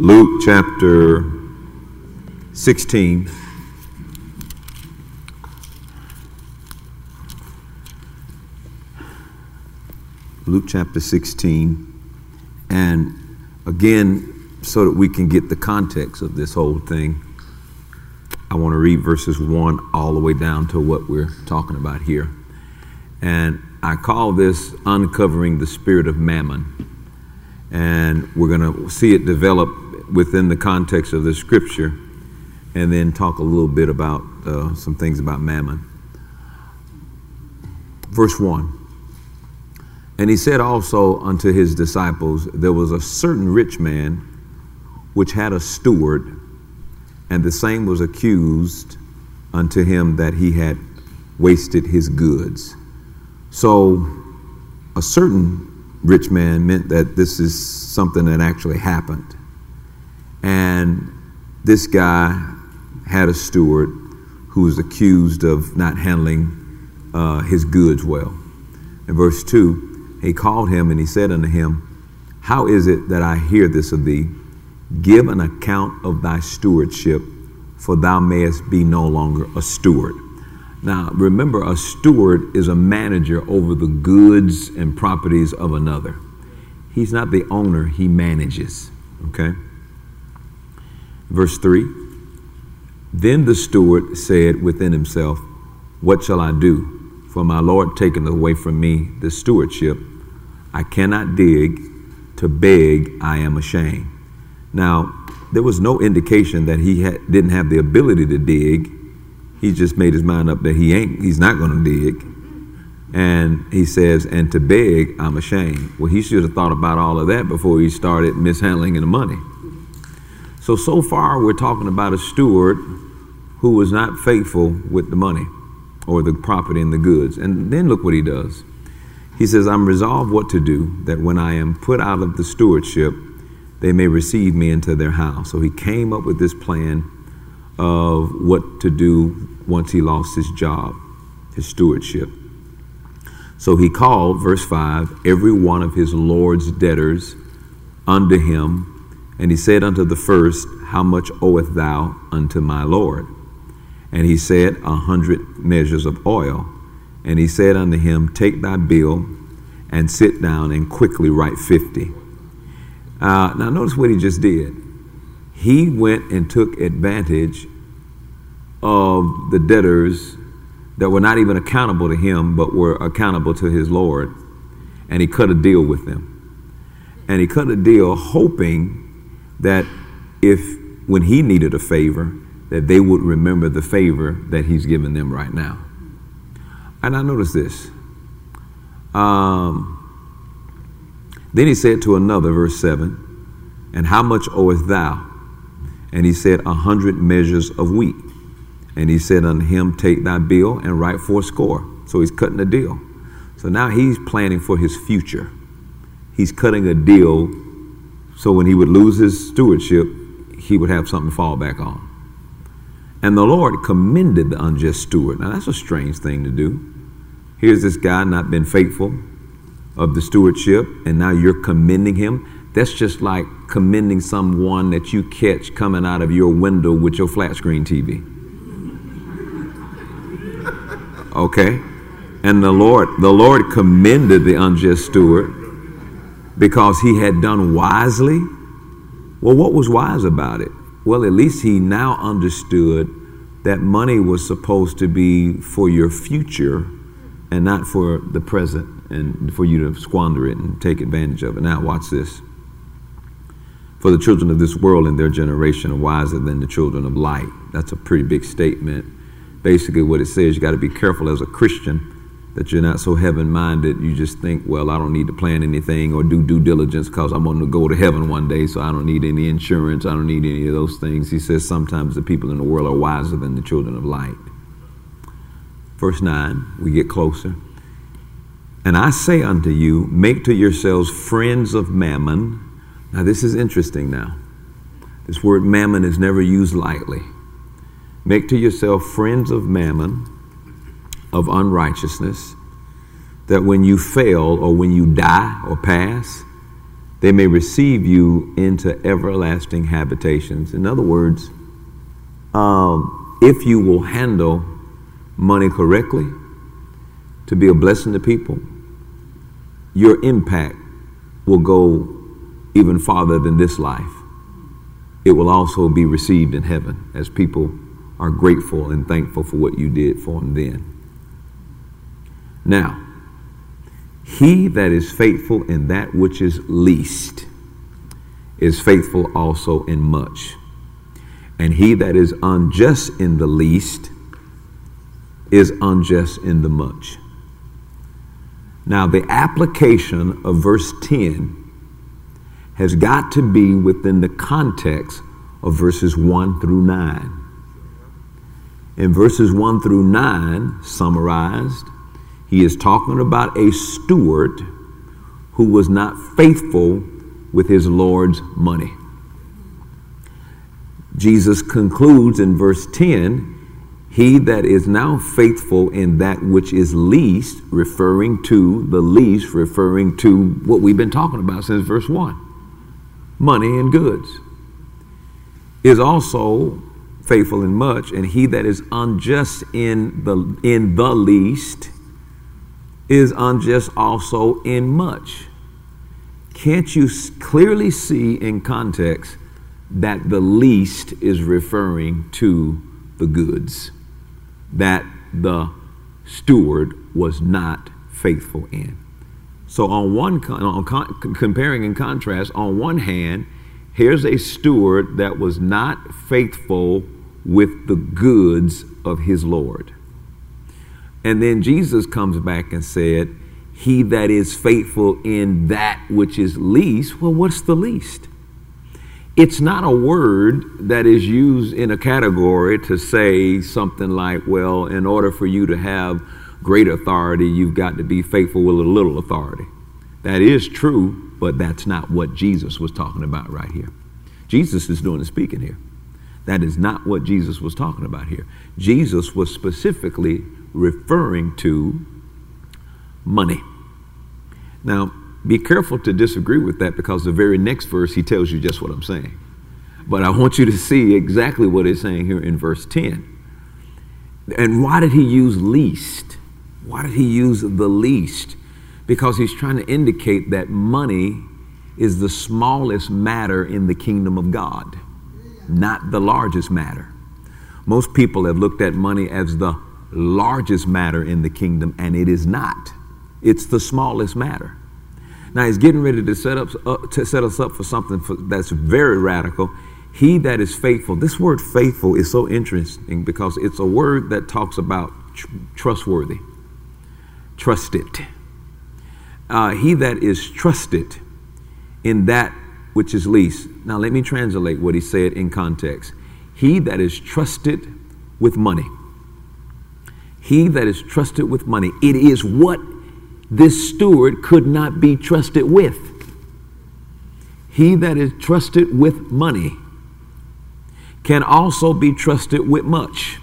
Luke chapter 16. Luke chapter 16. And again, so that we can get the context of this whole thing, I want to read verses 1 all the way down to what we're talking about here. And I call this uncovering the spirit of mammon. And we're going to see it develop within the context of the scripture and then talk a little bit about uh, some things about mammon. Verse 1 And he said also unto his disciples, There was a certain rich man which had a steward, and the same was accused unto him that he had wasted his goods. So, a certain rich man meant that this is something that actually happened. And this guy had a steward who was accused of not handling uh, his goods well. In verse 2, he called him and he said unto him, How is it that I hear this of thee? Give an account of thy stewardship, for thou mayest be no longer a steward. Now, remember, a steward is a manager over the goods and properties of another. He's not the owner, he manages. Okay? Verse 3 Then the steward said within himself, What shall I do? For my Lord taken away from me the stewardship. I cannot dig. To beg, I am ashamed. Now, there was no indication that he had, didn't have the ability to dig he just made his mind up that he ain't, he's not going to dig. And he says, and to beg, I'm ashamed. Well, he should have thought about all of that before he started mishandling the money. So, so far, we're talking about a steward who was not faithful with the money or the property and the goods. And then look what he does. He says, I'm resolved what to do, that when I am put out of the stewardship, they may receive me into their house. So he came up with this plan of what to do once he lost his job, his stewardship. So he called, verse 5, every one of his Lord's debtors unto him, and he said unto the first, How much oweth thou unto my Lord? And he said, A hundred measures of oil. And he said unto him, Take thy bill and sit down and quickly write fifty. Uh, now, notice what he just did he went and took advantage of the debtors that were not even accountable to him, but were accountable to his Lord. And he cut a deal with them. And he cut a deal hoping that if, when he needed a favor, that they would remember the favor that he's given them right now. And I notice this. Um, then he said to another, verse 7, And how much owest thou? And he said, A hundred measures of wheat. And he said unto him, Take thy bill and write four score. So he's cutting a deal. So now he's planning for his future. He's cutting a deal so when he would lose his stewardship, he would have something to fall back on. And the Lord commended the unjust steward. Now that's a strange thing to do. Here's this guy not been faithful of the stewardship, and now you're commending him. That's just like commending someone that you catch coming out of your window with your flat screen TV. Okay? And the Lord, the Lord commended the unjust steward because he had done wisely. Well, what was wise about it? Well, at least he now understood that money was supposed to be for your future and not for the present and for you to squander it and take advantage of it. Now, watch this. For the children of this world and their generation are wiser than the children of light. That's a pretty big statement basically what it says you got to be careful as a Christian that you're not so heaven minded you just think, well, I don't need to plan anything or do due diligence because I'm going to go to heaven one day, so I don't need any insurance, I don't need any of those things. He says sometimes the people in the world are wiser than the children of light. Verse 9, we get closer. And I say unto you, make to yourselves friends of mammon. Now, this is interesting now. This word mammon is never used lightly. Make to yourself friends of mammon, of unrighteousness, that when you fail or when you die or pass, they may receive you into everlasting habitations. In other words, um, if you will handle money correctly to be a blessing to people, your impact will go even farther than this life. It will also be received in heaven as people are grateful and thankful for what you did for them then. Now, he that is faithful in that which is least is faithful also in much. And he that is unjust in the least is unjust in the much. Now, the application of verse 10 has got to be within the context of verses 1 through 9. In verses 1 through 9, summarized, he is talking about a steward who was not faithful with his Lord's money. Jesus concludes in verse 10 He that is now faithful in that which is least, referring to the least, referring to what we've been talking about since verse 1 money and goods, is also faithful in much, and he that is unjust in the, in the least is unjust also in much. Can't you clearly see in context that the least is referring to the goods that the steward was not faithful in? So, on one, on comparing and contrast, on one hand, here's a steward that was not faithful with the goods of his Lord. And then Jesus comes back and said, He that is faithful in that which is least, well, what's the least? It's not a word that is used in a category to say something like, well, in order for you to have great authority, you've got to be faithful with a little authority. That is true, but that's not what Jesus was talking about right here. Jesus is doing the speaking here. That is not what Jesus was talking about here. Jesus was specifically referring to money. Now, be careful to disagree with that because the very next verse he tells you just what I'm saying. But I want you to see exactly what he's saying here in verse 10. And why did he use least? Why did he use the least? Because he's trying to indicate that money is the smallest matter in the kingdom of God, not the largest matter. Most people have looked at money as the largest matter in the kingdom, and it is not. It's the smallest matter. Now he's getting ready to set up uh, to set us up for something for, that's very radical. He that is faithful. This word faithful is so interesting because it's a word that talks about tr- trustworthy, trusted. Uh, he that is trusted in that which is least. Now let me translate what he said in context. He that is trusted with money he that is trusted with money. It is what this steward could not be trusted with. He that is trusted with money can also be trusted with much.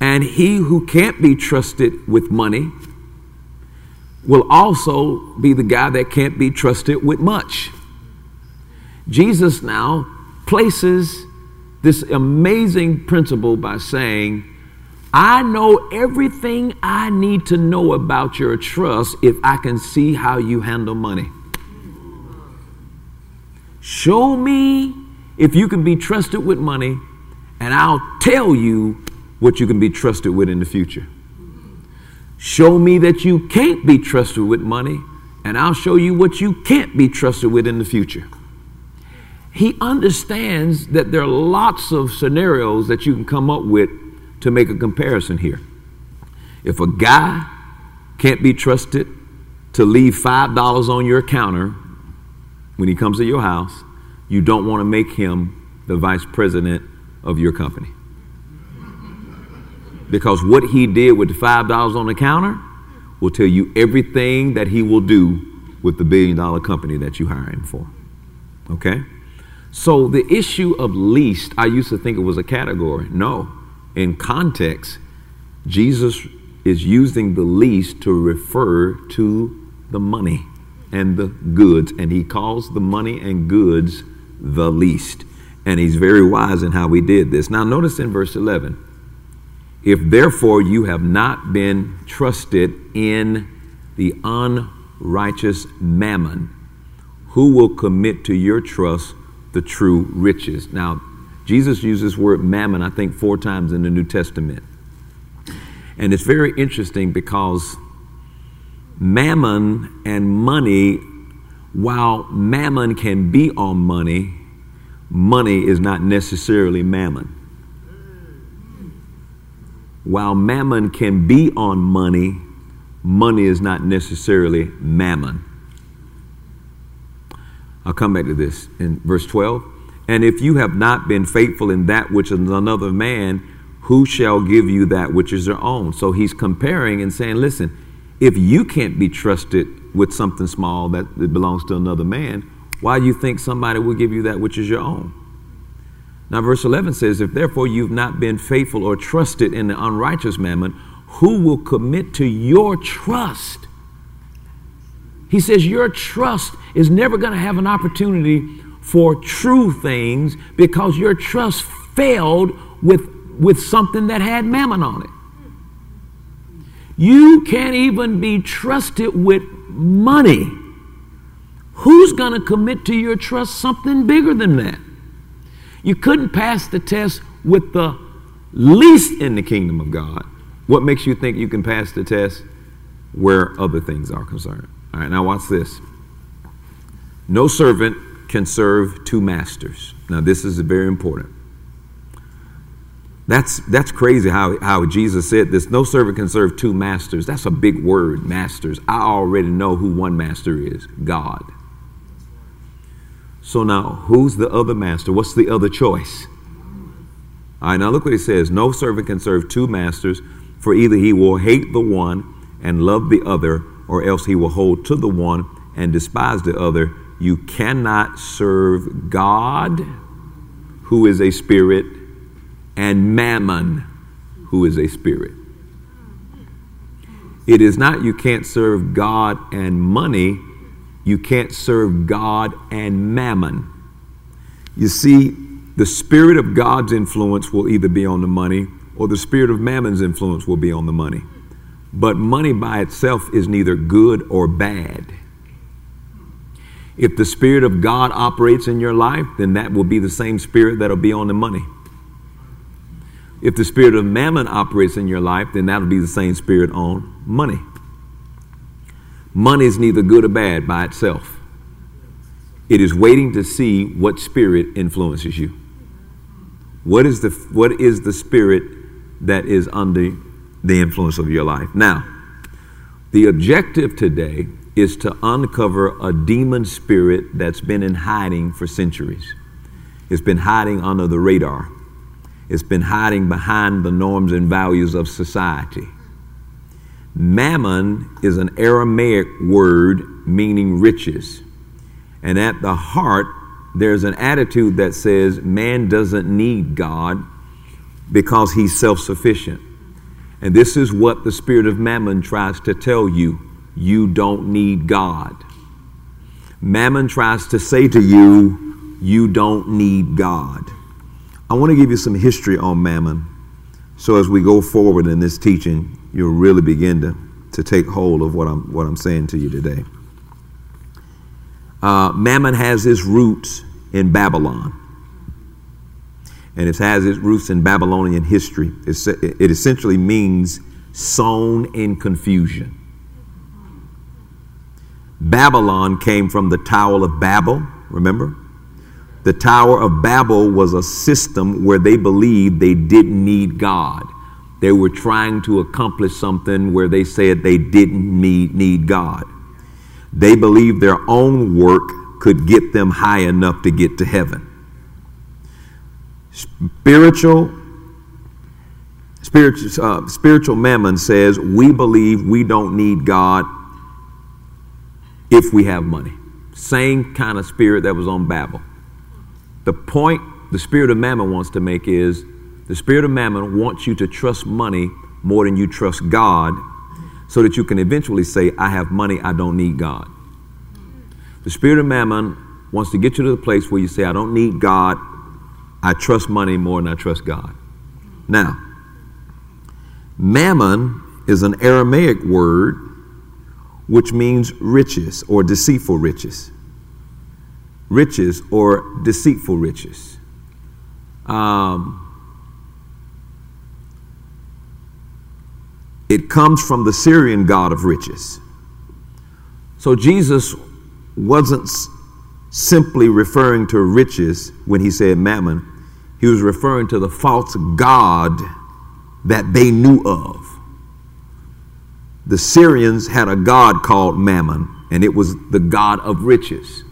And he who can't be trusted with money will also be the guy that can't be trusted with much. Jesus now places this amazing principle by saying, I know everything I need to know about your trust if I can see how you handle money. Show me if you can be trusted with money, and I'll tell you what you can be trusted with in the future. Show me that you can't be trusted with money, and I'll show you what you can't be trusted with in the future. He understands that there are lots of scenarios that you can come up with to make a comparison here. If a guy can't be trusted to leave $5 on your counter when he comes to your house, you don't want to make him the vice president of your company. Because what he did with the $5 on the counter will tell you everything that he will do with the billion dollar company that you hire him for. Okay? So the issue of least, I used to think it was a category. No in context, Jesus is using the least to refer to the money. and the goods, and he calls the money and goods the least. And he's very wise in how he did this. Now, notice in verse 11 if therefore you have not been trusted in the unrighteous mammon, who will commit to your trust the true riches? Now, Jesus uses the word mammon, I think, four times in the New Testament. And it's very interesting because mammon and money, while mammon can be on money, money is not necessarily mammon. While mammon can be on money, money is not necessarily mammon. I'll come back to this in verse 12. And if you have not been faithful in that which is another man, who shall give you that which is your own? So he's comparing and saying, listen, if you can't be trusted with something small that belongs to another man, why do you think somebody will give you that which is your own? Now, verse 11 says, If therefore you've not been faithful or trusted in the unrighteous mammon, who will commit to your trust? He says, Your trust is never going to have an opportunity for true things because your trust failed with, with something that had mammon on it. You can't even be trusted with money. Who's going to commit to your trust something bigger than that? You couldn't pass the test with the least in the kingdom of God. What makes you think you can pass the test where other things are concerned? All right, now watch this. No servant can serve two masters. Now, this is very important. That's, that's crazy how, how Jesus said this. No servant can serve two masters. That's a big word, masters. I already know who one master is God. So now, who's the other master? What's the other choice? All right, now look what he says. No servant can serve two masters, for either he will hate the one and love the other, or else he will hold to the one and despise the other. You cannot serve God, who is a spirit, and mammon, who is a spirit. It is not you can't serve God and money, you can't serve God and mammon. You see, the spirit of God's influence will either be on the money or the spirit of mammon's influence will be on the money. But money by itself is neither good or bad. If the spirit of God operates in your life, then that will be the same spirit that'll be on the money. If the spirit of mammon operates in your life, then that'll be the same spirit on money. Money is neither good or bad by itself. It is waiting to see what spirit influences you. What is the, what is the spirit that is under the influence of your life? Now, the objective today is to uncover a demon spirit that's been in hiding for centuries. It's been hiding under the radar. It's been hiding behind the norms and values of society. Mammon is an Aramaic word meaning riches. And at the heart, there's an attitude that says man doesn't need God because he's self sufficient. And this is what the spirit of mammon tries to tell you you don't need God. Mammon tries to say to you, you don't need God. I want to give you some history on mammon. So as we go forward in this teaching, you'll really begin to, to take hold of what I'm, what I'm saying to you today. Uh, mammon has its roots in Babylon. And it has its roots in Babylonian history. It's, it essentially means sown in confusion. Babylon came from the Tower of Babel, remember? The Tower of Babel was a system where they believed they didn't need God. They were trying to accomplish something where they said they didn't need, need God. They believed their own work could get them high enough to get to heaven. Spiritual, spiritual, uh, spiritual mammon says we believe we don't need God if we have money. Same kind of spirit that was on Babel. The point the spirit of mammon wants to make is the spirit of mammon wants you to trust money more than you trust God so that you can eventually say, I have money, I don't need God. The spirit of mammon wants to get you to the place where you say, I don't need God. I trust money more than I trust God. Now, mammon is an Aramaic word which means riches or deceitful riches. Riches or deceitful riches. Um, it comes from the Syrian god of riches. So Jesus wasn't simply referring to riches when he said mammon, he was referring to the false god that they knew of. The Syrians had a god called Mammon, and it was the god of riches.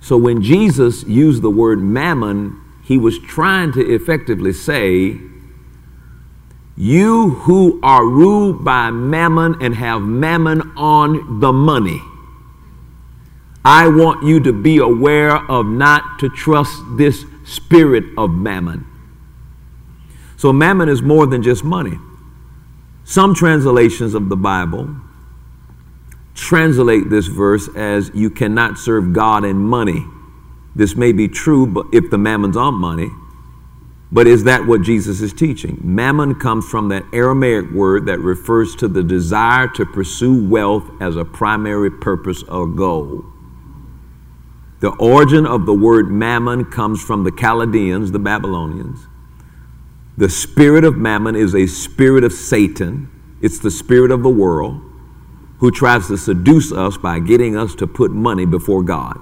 So when Jesus used the word mammon, he was trying to effectively say, You who are ruled by mammon and have mammon on the money, I want you to be aware of not to trust this spirit of mammon. So, mammon is more than just money. Some translations of the Bible translate this verse as you cannot serve God and money. This may be true but if the mammon's on money, but is that what Jesus is teaching? Mammon comes from that Aramaic word that refers to the desire to pursue wealth as a primary purpose or goal. The origin of the word mammon comes from the Chaldeans, the Babylonians. The spirit of mammon is a spirit of Satan, it's the spirit of the world who tries to seduce us by getting us to put money before God.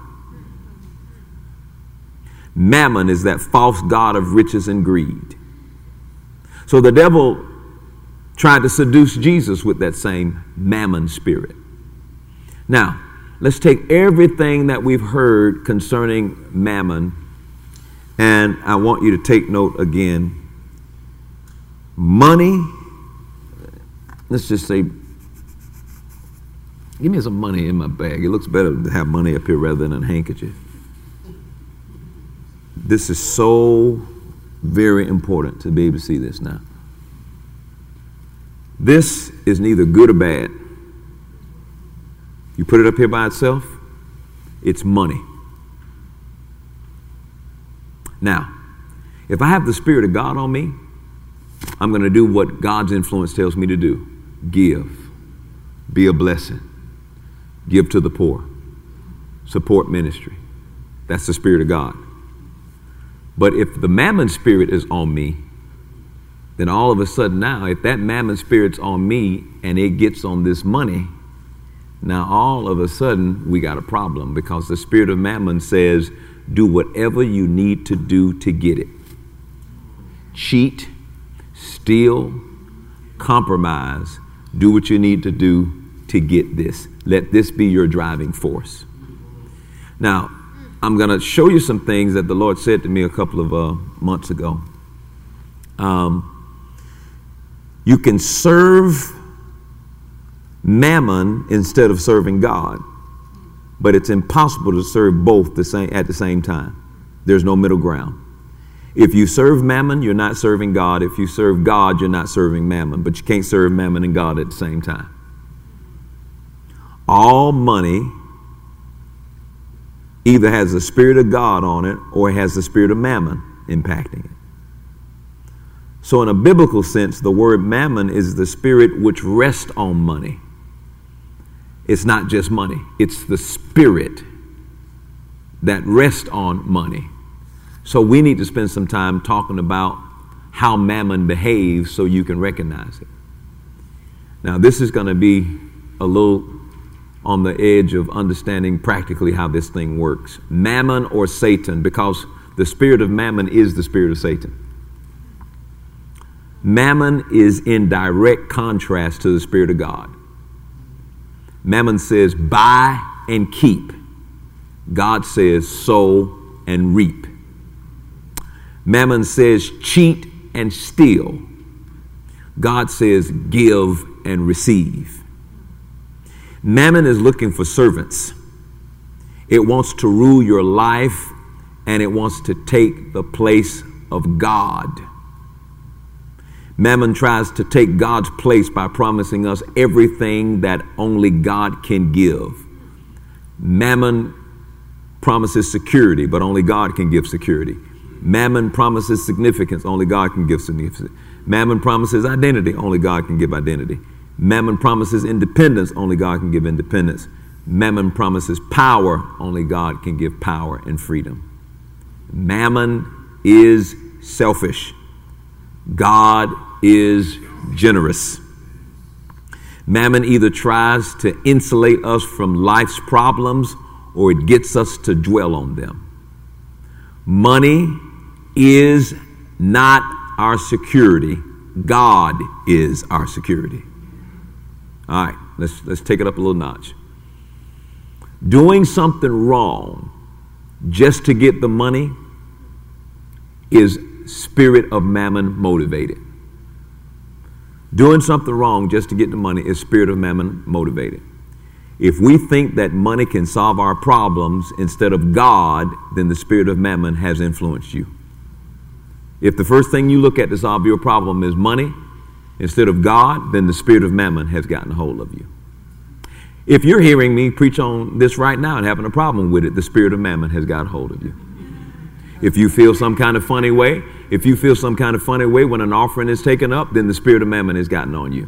Mammon is that false god of riches and greed. So the devil tried to seduce Jesus with that same mammon spirit. Now, let's take everything that we've heard concerning mammon, and I want you to take note again money, let's just say, give me some money in my bag. It looks better to have money up here rather than a handkerchief. This is so very important to be able to see this now. This is neither good or bad. You put it up here by itself, it's money. Now, if I have the Spirit of God on me, I'm going to do what God's influence tells me to do give, be a blessing, give to the poor, support ministry. That's the Spirit of God. But if the mammon spirit is on me, then all of a sudden now, if that mammon spirit's on me and it gets on this money, now all of a sudden we got a problem because the spirit of mammon says, do whatever you need to do to get it. Cheat, steal, compromise, do what you need to do to get this. Let this be your driving force. Now, I'm going to show you some things that the Lord said to me a couple of uh, months ago. Um, you can serve mammon instead of serving God, but it's impossible to serve both the same, at the same time. There's no middle ground. If you serve mammon, you're not serving God. If you serve God, you're not serving mammon. But you can't serve mammon and God at the same time. All money either has the Spirit of God on it or it has the Spirit of mammon impacting it. So, in a biblical sense, the word mammon is the spirit which rests on money. It's not just money, it's the spirit that rests on money. So we need to spend some time talking about how mammon behaves so you can recognize it. Now, this is going to be a little on the edge of understanding practically how this thing works. Mammon or Satan, because the spirit of mammon is the spirit of Satan. Mammon is in direct contrast to the spirit of God. Mammon says, buy and keep. God says, sow and reap. Mammon says cheat and steal. God says give and receive. Mammon is looking for servants. It wants to rule your life and it wants to take the place of God. Mammon tries to take God's place by promising us everything that only God can give. Mammon promises security, but only God can give security. Mammon promises significance, only God can give significance. Mammon promises identity, only God can give identity. Mammon promises independence, only God can give independence. Mammon promises power, only God can give power and freedom. Mammon is selfish, God is generous. Mammon either tries to insulate us from life's problems or it gets us to dwell on them. Money is not our security, God is our security. All right, let's, let's take it up a little notch. Doing something wrong just to get the money is spirit of mammon motivated. Doing something wrong just to get the money is spirit of mammon motivated. If we think that money can solve our problems instead of God, then the spirit of mammon has influenced you. If the first thing you look at to solve your problem is money instead of God, then the spirit of mammon has gotten a hold of you. If you're hearing me preach on this right now and having a problem with it, the spirit of mammon has got a hold of you. If you feel some kind of funny way, if you feel some kind of funny way when an offering is taken up, then the spirit of mammon has gotten on you.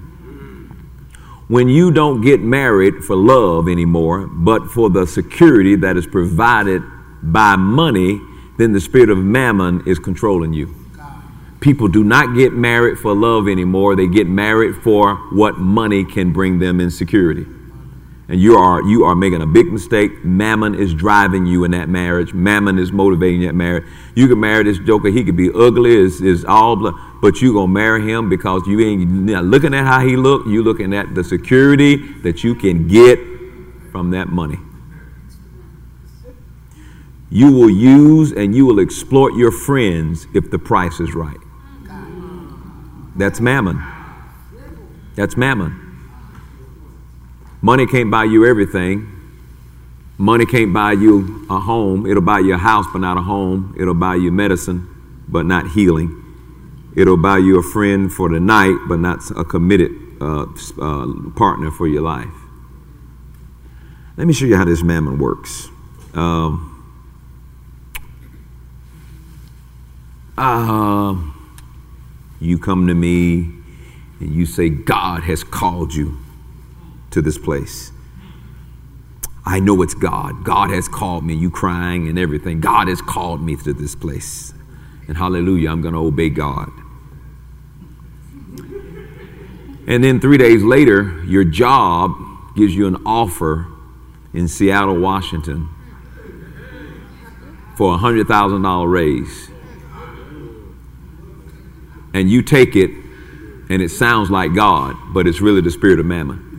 When you don't get married for love anymore, but for the security that is provided by money, then the spirit of mammon is controlling you. People do not get married for love anymore. They get married for what money can bring them in security and you are you are making a big mistake. Mammon is driving you in that marriage. Mammon is motivating that marriage. You can marry this joker. He could be ugly, is is all, blood, but you gonna marry him because you ain't looking at how he look. You looking at the security that you can get from that money. You will use and you will exploit your friends if the price is right. That's mammon. That's mammon. Money can't buy you everything. Money can't buy you a home. It'll buy you a house, but not a home. It'll buy you medicine, but not healing. It'll buy you a friend for the night, but not a committed uh, uh, partner for your life. Let me show you how this mammon works. Um, uh, you come to me and you say, God has called you to this place. I know it's God. God has called me. You crying and everything. God has called me to this place. And hallelujah, I'm going to obey God. And then three days later, your job gives you an offer in Seattle, Washington for a $100,000 raise. And you take it, and it sounds like God, but it's really the spirit of mammon.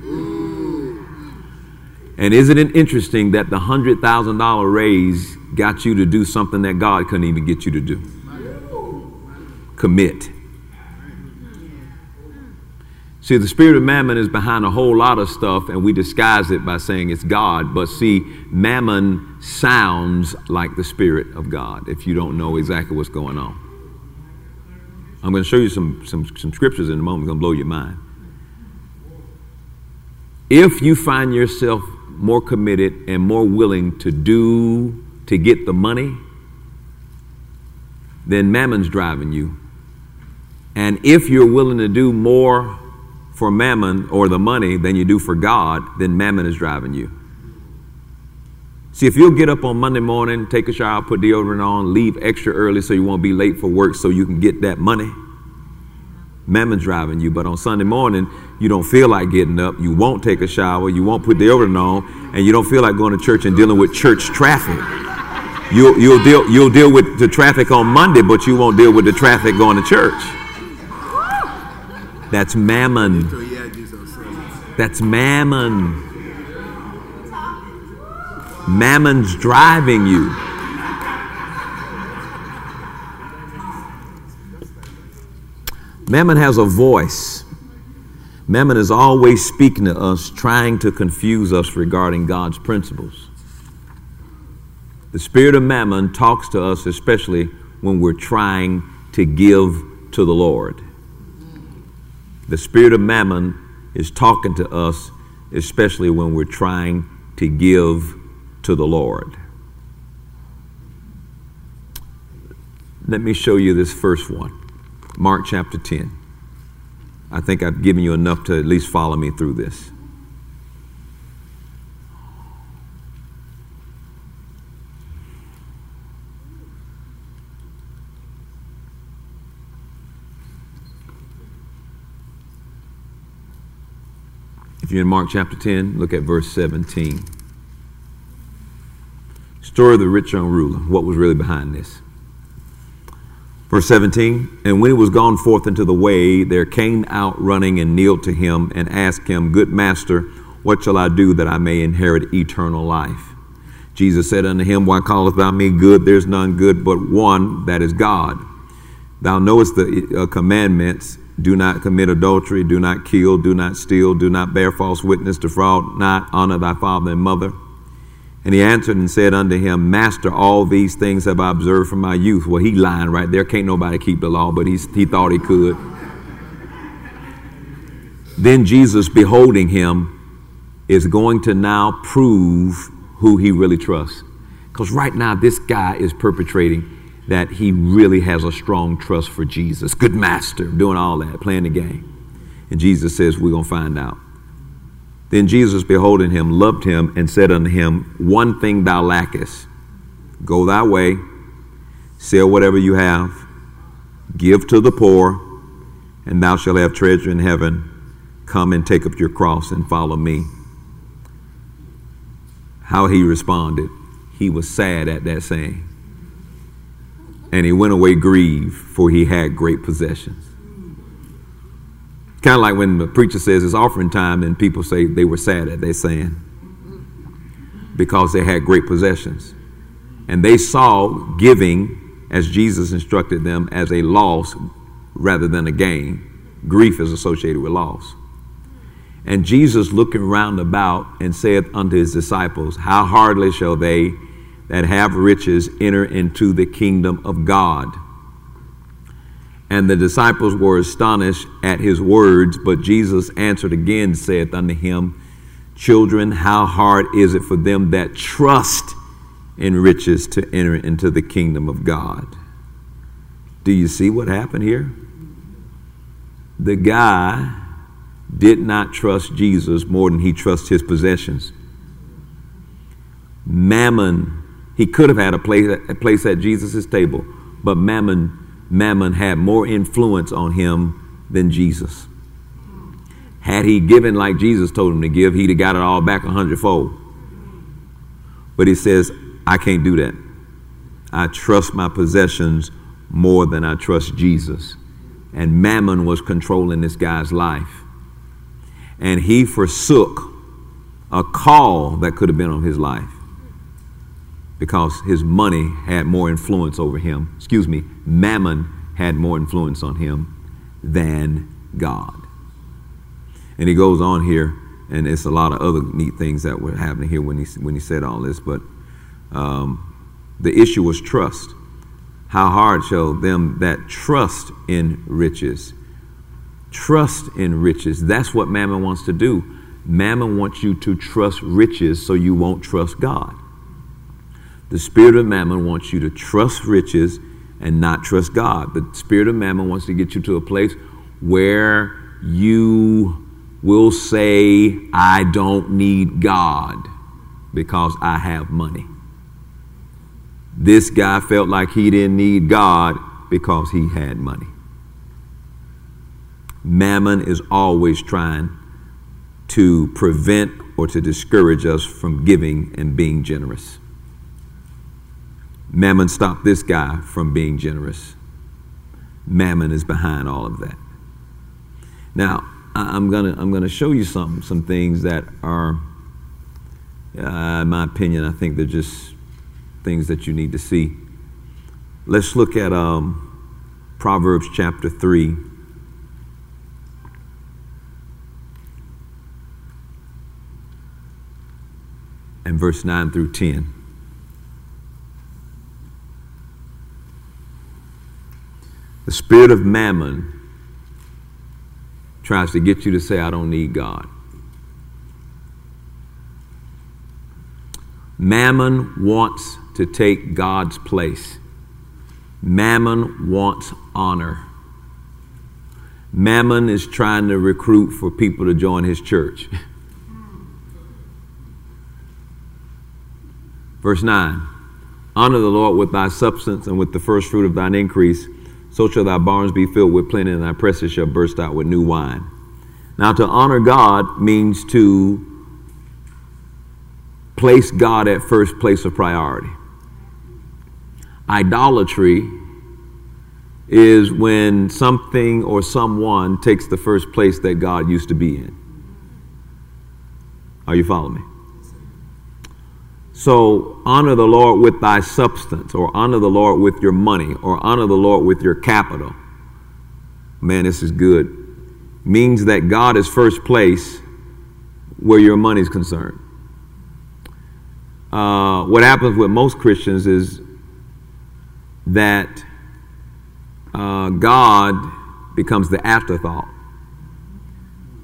And isn't it interesting that the $100,000 raise got you to do something that God couldn't even get you to do? Commit. See, the spirit of mammon is behind a whole lot of stuff, and we disguise it by saying it's God. But see, mammon sounds like the spirit of God if you don't know exactly what's going on. I'm going to show you some, some, some scriptures in a moment, it's going to blow your mind. If you find yourself more committed, and more willing to do to get the money, then mammon's driving you. And if you're willing to do more for mammon or the money than you do for God, then mammon is driving you. See, if you'll get up on Monday morning, take a shower, put deodorant on, leave extra early so you won't be late for work so you can get that money, mammon's driving you. But on Sunday morning, you don't feel like getting up, you won't take a shower, you won't put deodorant on, and you don't feel like going to church and dealing with church traffic. You'll, you'll, deal, you'll deal with the traffic on Monday, but you won't deal with the traffic going to church. That's mammon. That's mammon. Mammon's driving you. Mammon has a voice. Mammon is always speaking to us, trying to confuse us regarding God's principles. The spirit of mammon talks to us, especially when we're trying to give to the Lord. The spirit of mammon is talking to us, especially when we're trying to give to the Lord. Let me show you this first one Mark chapter 10. I think I've given you enough to at least follow me through this. If you're in Mark chapter 10, look at verse 17. Story of the rich young ruler. What was really behind this? Verse 17, and when he was gone forth into the way, there came out running and kneeled to him and asked him, Good master, what shall I do that I may inherit eternal life? Jesus said unto him, Why callest thou me good? There's none good but one, that is God. Thou knowest the uh, commandments do not commit adultery, do not kill, do not steal, do not bear false witness, defraud not, honor thy father and mother. And he answered and said unto him, Master, all these things have I observed from my youth. Well, he lying right there. Can't nobody keep the law, but he's, he thought he could. then Jesus, beholding him, is going to now prove who he really trusts. Because right now, this guy is perpetrating that he really has a strong trust for Jesus. Good master, doing all that, playing the game. And Jesus says, We're going to find out. Then Jesus, beholding him, loved him and said unto him, One thing thou lackest. Go thy way, sell whatever you have, give to the poor, and thou shalt have treasure in heaven. Come and take up your cross and follow me. How he responded. He was sad at that saying. And he went away grieved, for he had great possessions. Kind of like when the preacher says it's offering time and people say they were sad at their saying because they had great possessions. And they saw giving, as Jesus instructed them, as a loss rather than a gain. Grief is associated with loss. And Jesus, looking round about, and said unto his disciples, How hardly shall they that have riches enter into the kingdom of God? And the disciples were astonished at his words, but Jesus answered again, saith unto him, Children, how hard is it for them that trust in riches to enter into the kingdom of God? Do you see what happened here? The guy did not trust Jesus more than he trusts his possessions. Mammon, he could have had a place, a place at Jesus' table, but Mammon Mammon had more influence on him than Jesus. Had he given like Jesus told him to give, he'd have got it all back a hundredfold. But he says, I can't do that. I trust my possessions more than I trust Jesus. And Mammon was controlling this guy's life. And he forsook a call that could have been on his life because his money had more influence over him. Excuse me, mammon had more influence on him than God. And he goes on here, and it's a lot of other neat things that were happening here when he, when he said all this, but um, the issue was trust. How hard shall them that trust in riches? Trust in riches. That's what Mammon wants to do. Mammon wants you to trust riches so you won't trust God. The spirit of mammon wants you to trust riches and not trust God. The spirit of mammon wants to get you to a place where you will say, I don't need God because I have money. This guy felt like he didn't need God because he had money. Mammon is always trying to prevent or to discourage us from giving and being generous. Mammon stopped this guy from being generous. Mammon is behind all of that. Now, I'm gonna I'm gonna show you some some things that are, uh, in my opinion, I think they're just things that you need to see. Let's look at um, Proverbs chapter three. And verse 9 through 10. The spirit of mammon tries to get you to say, I don't need God. Mammon wants to take God's place. Mammon wants honor. Mammon is trying to recruit for people to join his church. Verse 9 Honor the Lord with thy substance and with the first fruit of thine increase. So shall thy barns be filled with plenty, and thy presses shall burst out with new wine. Now, to honor God means to place God at first place of priority. Idolatry is when something or someone takes the first place that God used to be in. Are you following me? So honor the Lord with thy substance, or honor the Lord with your money, or honor the Lord with your capital. Man, this is good. Means that God is first place where your money is concerned. Uh, what happens with most Christians is that uh, God becomes the afterthought.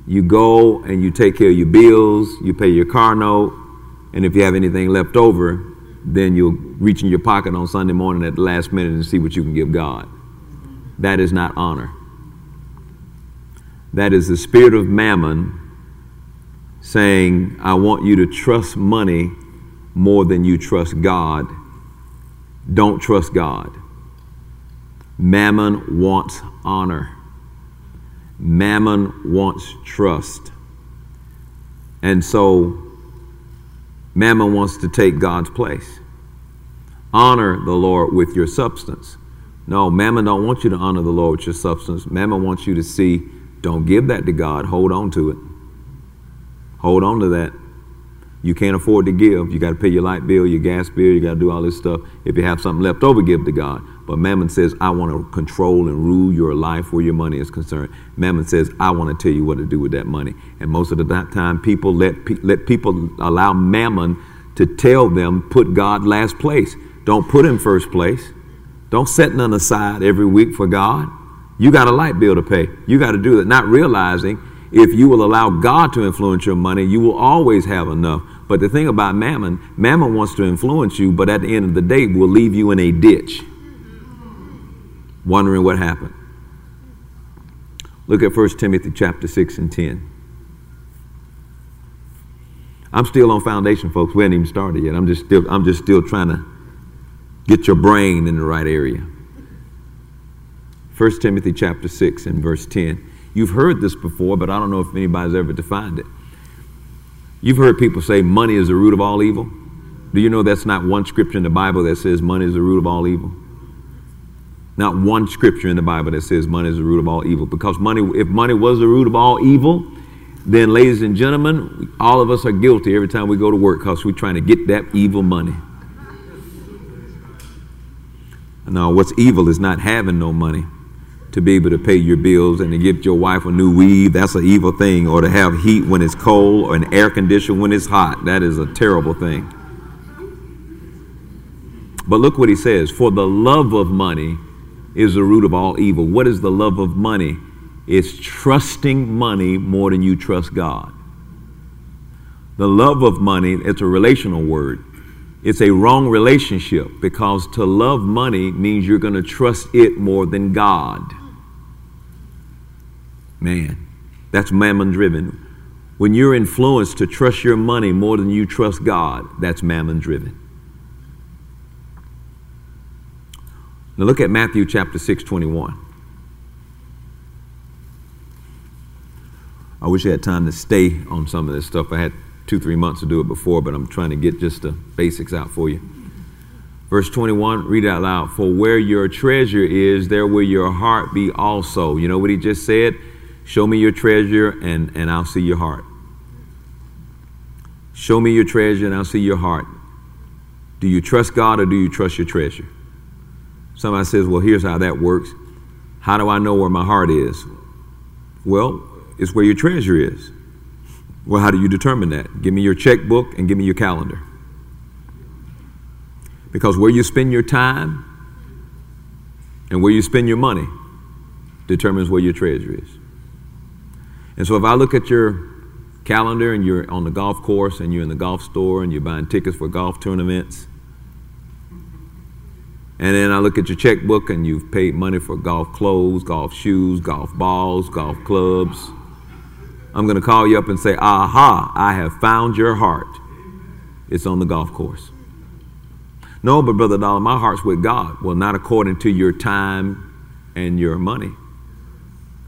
You go and you take care of your bills, you pay your car note, and if you have anything left over, then you'll reach in your pocket on Sunday morning at the last minute and see what you can give God. That is not honor. That is the spirit of mammon saying, I want you to trust money more than you trust God. Don't trust God. Mammon wants honor. Mammon wants trust. And so Mammon wants to take God's place. Honor the Lord with your substance. No, Mammon don't want you to honor the Lord with your substance. Mammon wants you to see, don't give that to God. Hold on to it. Hold on to that. You can't afford to give. You got to pay your light bill, your gas bill. You got to do all this stuff. If you have something left over, give to God. But Mammon says, I want to control and rule your life where your money is concerned. Mammon says, I want to tell you what to do with that money. And most of the time, people let, let people allow Mammon to tell them, put God last place. Don't put him first place. Don't set none aside every week for God. You got a light bill to pay. You got to do that. Not realizing if you will allow God to influence your money, you will always have enough. But the thing about mammon, mammon wants to influence you, but at the end of the day, will leave you in a ditch, wondering what happened. Look at 1 Timothy chapter 6 and 10. I'm still on foundation, folks. We haven't even started yet. I'm just still, I'm just still trying to get your brain in the right area. 1 Timothy chapter 6 and verse 10. You've heard this before, but I don't know if anybody's ever defined it. You've heard people say money is the root of all evil. Do you know that's not one scripture in the Bible that says money is the root of all evil? Not one scripture in the Bible that says money is the root of all evil. Because money, if money was the root of all evil, then, ladies and gentlemen, all of us are guilty every time we go to work because we're trying to get that evil money. Now, what's evil is not having no money to be able to pay your bills and to give your wife a new weave, that's an evil thing. Or to have heat when it's cold or an air conditioner when it's hot, that is a terrible thing. But look what he says For the love of money is the root of all evil. What is the love of money? It's trusting money more than you trust God. The love of money, it's a relational word. It's a wrong relationship because to love money means you're going to trust it more than God. Man, that's mammon driven. When you're influenced to trust your money more than you trust God, that's mammon driven. Now look at Matthew chapter 6, 21. I wish I had time to stay on some of this stuff. I had two, three months to do it before, but I'm trying to get just the basics out for you. Verse 21, read it out loud. For where your treasure is, there will your heart be also. You know what he just said? Show me your treasure and, and I'll see your heart. Show me your treasure and I'll see your heart. Do you trust God or do you trust your treasure? Somebody says, Well, here's how that works. How do I know where my heart is? Well, it's where your treasure is. Well, how do you determine that? Give me your checkbook and give me your calendar. Because where you spend your time and where you spend your money determines where your treasure is. And so if I look at your calendar and you're on the golf course and you're in the golf store and you're buying tickets for golf tournaments. And then I look at your checkbook and you've paid money for golf clothes, golf shoes, golf balls, golf clubs. I'm going to call you up and say, Aha, I have found your heart. It's on the golf course. No, but Brother Dollar, my heart's with God. Well, not according to your time and your money.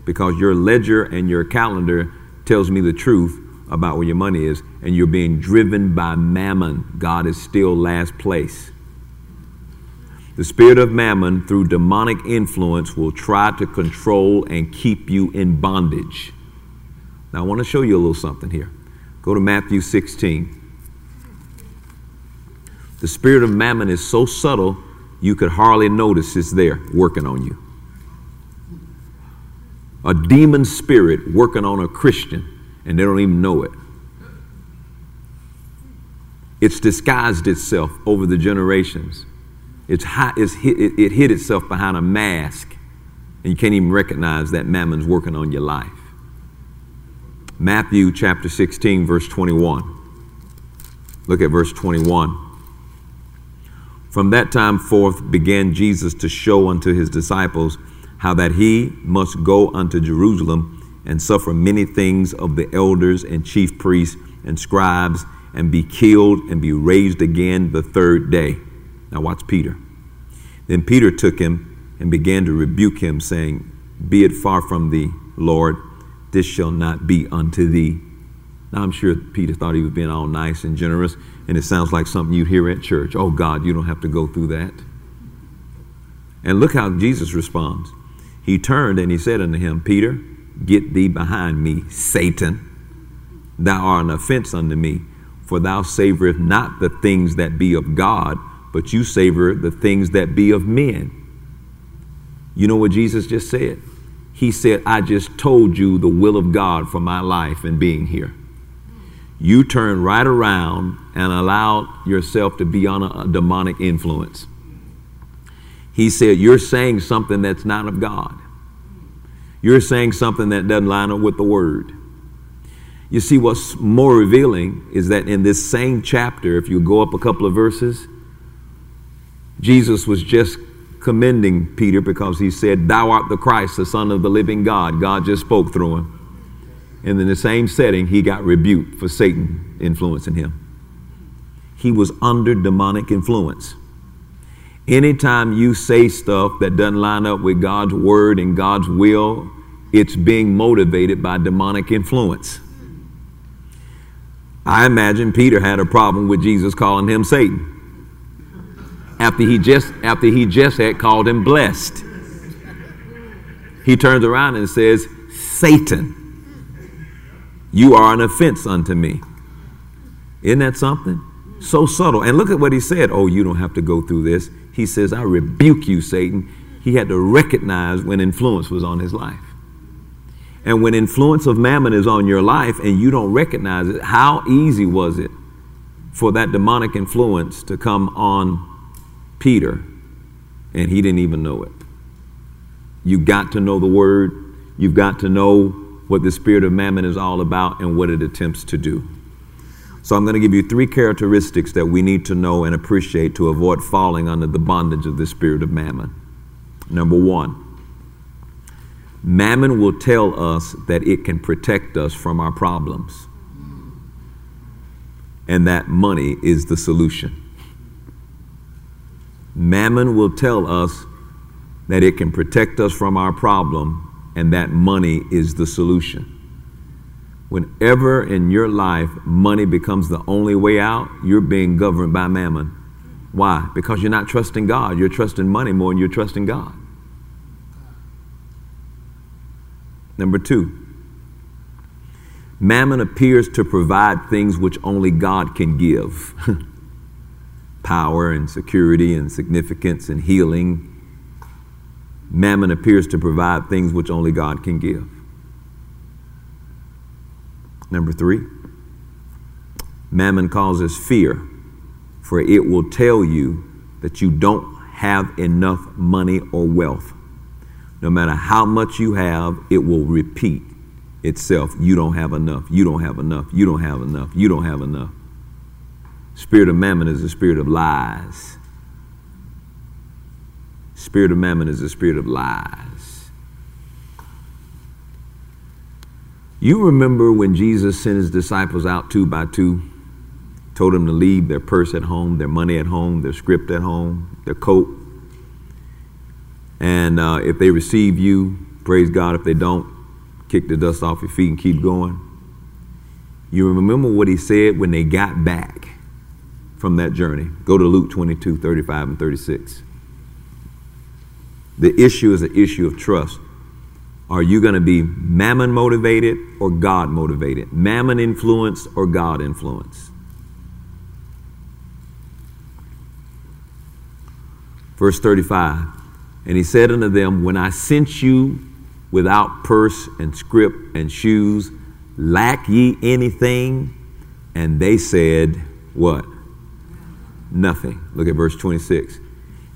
Because your ledger and your calendar tells me the truth about where your money is, and you're being driven by mammon. God is still last place. The spirit of mammon, through demonic influence, will try to control and keep you in bondage. Now, I want to show you a little something here. Go to Matthew 16. The spirit of mammon is so subtle, you could hardly notice it's there working on you. A demon spirit working on a Christian, and they don't even know it. It's disguised itself over the generations. It's, high, it's hid, it, it hid itself behind a mask, and you can't even recognize that mammon's working on your life. Matthew chapter 16, verse 21. Look at verse 21. From that time forth began Jesus to show unto his disciples how that he must go unto Jerusalem and suffer many things of the elders and chief priests and scribes and be killed and be raised again the third day. Now, watch Peter. Then Peter took him and began to rebuke him, saying, Be it far from thee, Lord, this shall not be unto thee. Now, I'm sure Peter thought he was being all nice and generous, and it sounds like something you'd hear at church. Oh, God, you don't have to go through that. And look how Jesus responds. He turned and he said unto him, Peter, get thee behind me, Satan. Thou art an offense unto me, for thou savorest not the things that be of God, but you savor the things that be of men. You know what Jesus just said? He said, I just told you the will of God for my life and being here. You turn right around and allow yourself to be on a, a demonic influence. He said, You're saying something that's not of God. You're saying something that doesn't line up with the word. You see, what's more revealing is that in this same chapter, if you go up a couple of verses, Jesus was just commending Peter because he said, Thou art the Christ, the Son of the living God. God just spoke through him. And in the same setting, he got rebuked for Satan influencing him. He was under demonic influence. Anytime you say stuff that doesn't line up with God's word and God's will, it's being motivated by demonic influence. I imagine Peter had a problem with Jesus calling him Satan after he just after he just had called him blessed. He turns around and says, Satan, you are an offense unto me. Isn't that something? So subtle. And look at what he said. Oh, you don't have to go through this. He says, I rebuke you, Satan. He had to recognize when influence was on his life. And when influence of mammon is on your life and you don't recognize it, how easy was it for that demonic influence to come on Peter, and he didn't even know it. You've got to know the word, you've got to know what the spirit of mammon is all about and what it attempts to do. So, I'm going to give you three characteristics that we need to know and appreciate to avoid falling under the bondage of the spirit of mammon. Number one, mammon will tell us that it can protect us from our problems, and that money is the solution. Mammon will tell us that it can protect us from our problem and that money is the solution. Whenever in your life money becomes the only way out, you're being governed by mammon. Why? Because you're not trusting God. You're trusting money more than you're trusting God. Number two, mammon appears to provide things which only God can give. power and security and significance and healing. Mammon appears to provide things which only God can give. Number three, mammon causes fear, for it will tell you that you don't have enough money or wealth. No matter how much you have, it will repeat itself. You don't have enough. You don't have enough. You don't have enough. You don't have enough. Spirit of mammon is the spirit of lies. Spirit of mammon is the spirit of lies. You remember when Jesus sent his disciples out two by two, told them to leave their purse at home, their money at home, their script at home, their coat. And uh, if they receive you, praise God. If they don't, kick the dust off your feet and keep going. You remember what he said when they got back from that journey. Go to Luke 22, 35 and 36. The issue is an issue of trust. Are you going to be mammon motivated or God motivated? Mammon influenced or God influenced? Verse 35 And he said unto them, When I sent you without purse and scrip and shoes, lack ye anything? And they said, What? Nothing. Look at verse 26.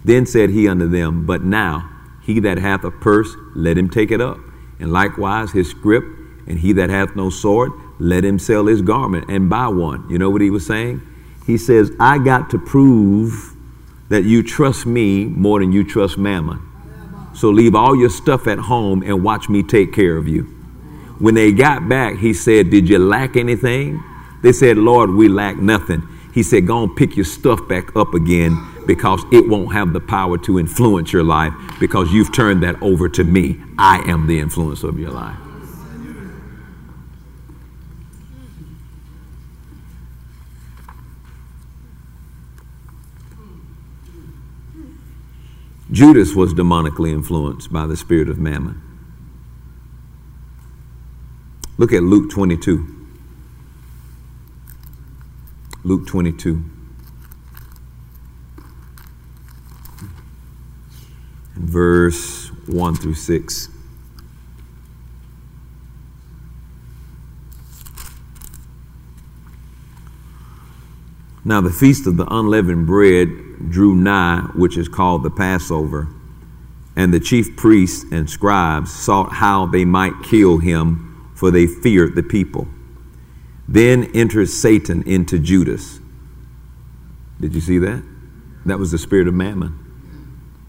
Then said he unto them, But now, he that hath a purse, let him take it up. And likewise his scrip, and he that hath no sword, let him sell his garment and buy one. You know what he was saying? He says, I got to prove that you trust me more than you trust mammon. So leave all your stuff at home and watch me take care of you. When they got back, he said, Did you lack anything? They said, Lord, we lack nothing. He said, Go and pick your stuff back up again because it won't have the power to influence your life because you've turned that over to me. I am the influence of your life. Judas was demonically influenced by the spirit of mammon. Look at Luke 22. Luke 22. verse 1 through 6. Now the feast of the unleavened bread drew nigh, which is called the Passover, and the chief priests and scribes sought how they might kill him, for they feared the people. Then enters Satan into Judas. Did you see that? That was the spirit of mammon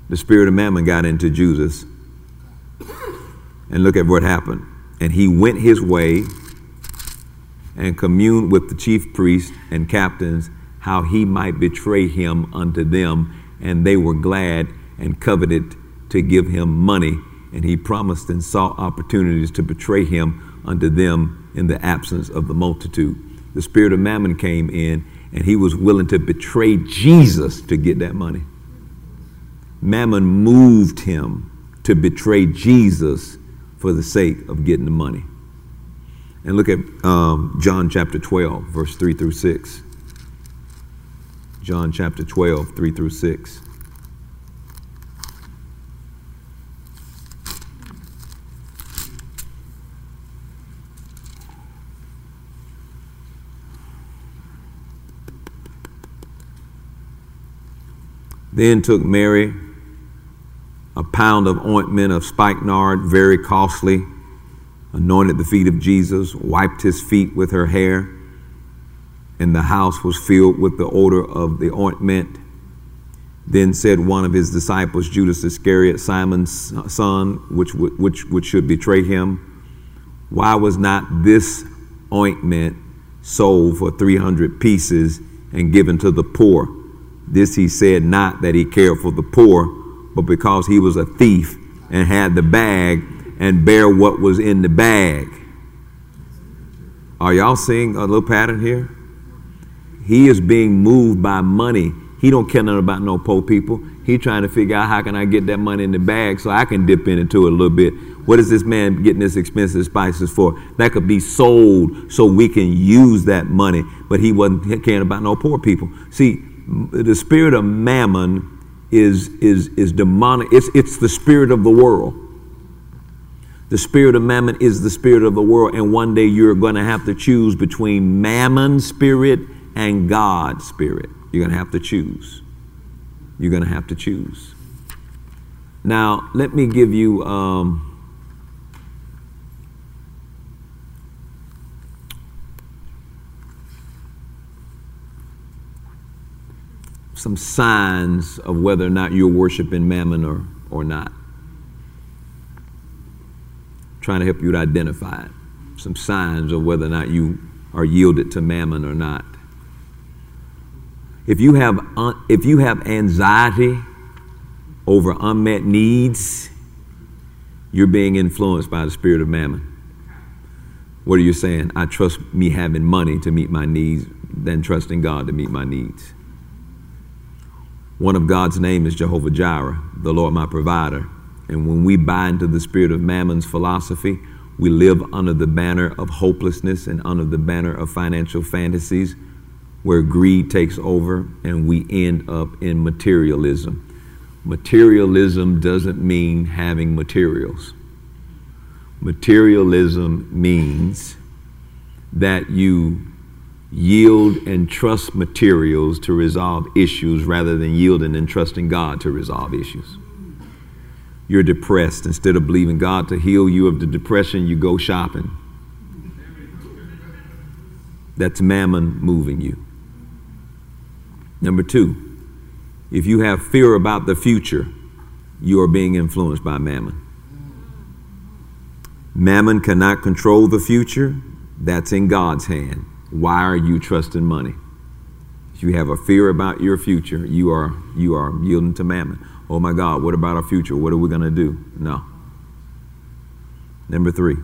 the spirit of mammon got into Judas. And look at what happened. And he went his way and communed with the chief priests and captains how he might betray him unto them. And they were glad and coveted to give him money. And he promised and sought opportunities to betray him unto them in the absence of the multitude. The spirit of mammon came in, and he was willing to betray Jesus to get that money. Mammon moved him to betray Jesus for the sake of getting the money. And look at um, John chapter 12, verse 3 through 6. John chapter 12, 3 through 6. Then took Mary a pound of ointment of spikenard, very costly, anointed the feet of Jesus, wiped his feet with her hair, and the house was filled with the odor of the ointment. Then said one of his disciples, Judas Iscariot, Simon's son, which, which, which should betray him, why was not this ointment sold for 300 pieces and given to the poor? This he said not that he cared for the poor but because he was a thief and had the bag and bear what was in the bag. Are y'all seeing a little pattern here? He is being moved by money. He don't care nothing about no poor people. He trying to figure out how can I get that money in the bag so I can dip into it a little bit. What is this man getting this expensive spices for? That could be sold so we can use that money. But he wasn't caring about no poor people. See, the spirit of mammon is, is, is demonic. It's, it's the spirit of the world. The spirit of mammon is the spirit of the world, and one day you're going to have to choose between mammon spirit and God spirit. You're going to have to choose. You're going to have to choose. Now, let me give you um, some signs of whether or not you're worshiping mammon or, or not. trying to help you to identify it. Some signs of whether or not you are yielded to mammon or not. If you have, uh, if you have anxiety over unmet needs, you're being influenced by the spirit of mammon. What are you saying? I trust me having money to meet my needs than trusting God to meet my needs. One of God's name is Jehovah Jireh, the Lord my provider. And when we buy into the spirit of mammon's philosophy, we live under the banner of hopelessness and under the banner of financial fantasies where greed takes over and we end up in materialism. Materialism doesn't mean having materials. Materialism means that you yield and trust materials to resolve issues rather than yielding and trusting God to resolve issues. You're depressed. Instead of believing God to heal you of the depression, you go shopping. That's mammon moving you. Number two, if you have fear about the future, you are being influenced by mammon. Mammon cannot control the future, that's in God's hand. Why are you trusting money? If you have a fear about your future, you are, you are yielding to mammon. Oh my God, what about our future? What are we going to do? No. Number three,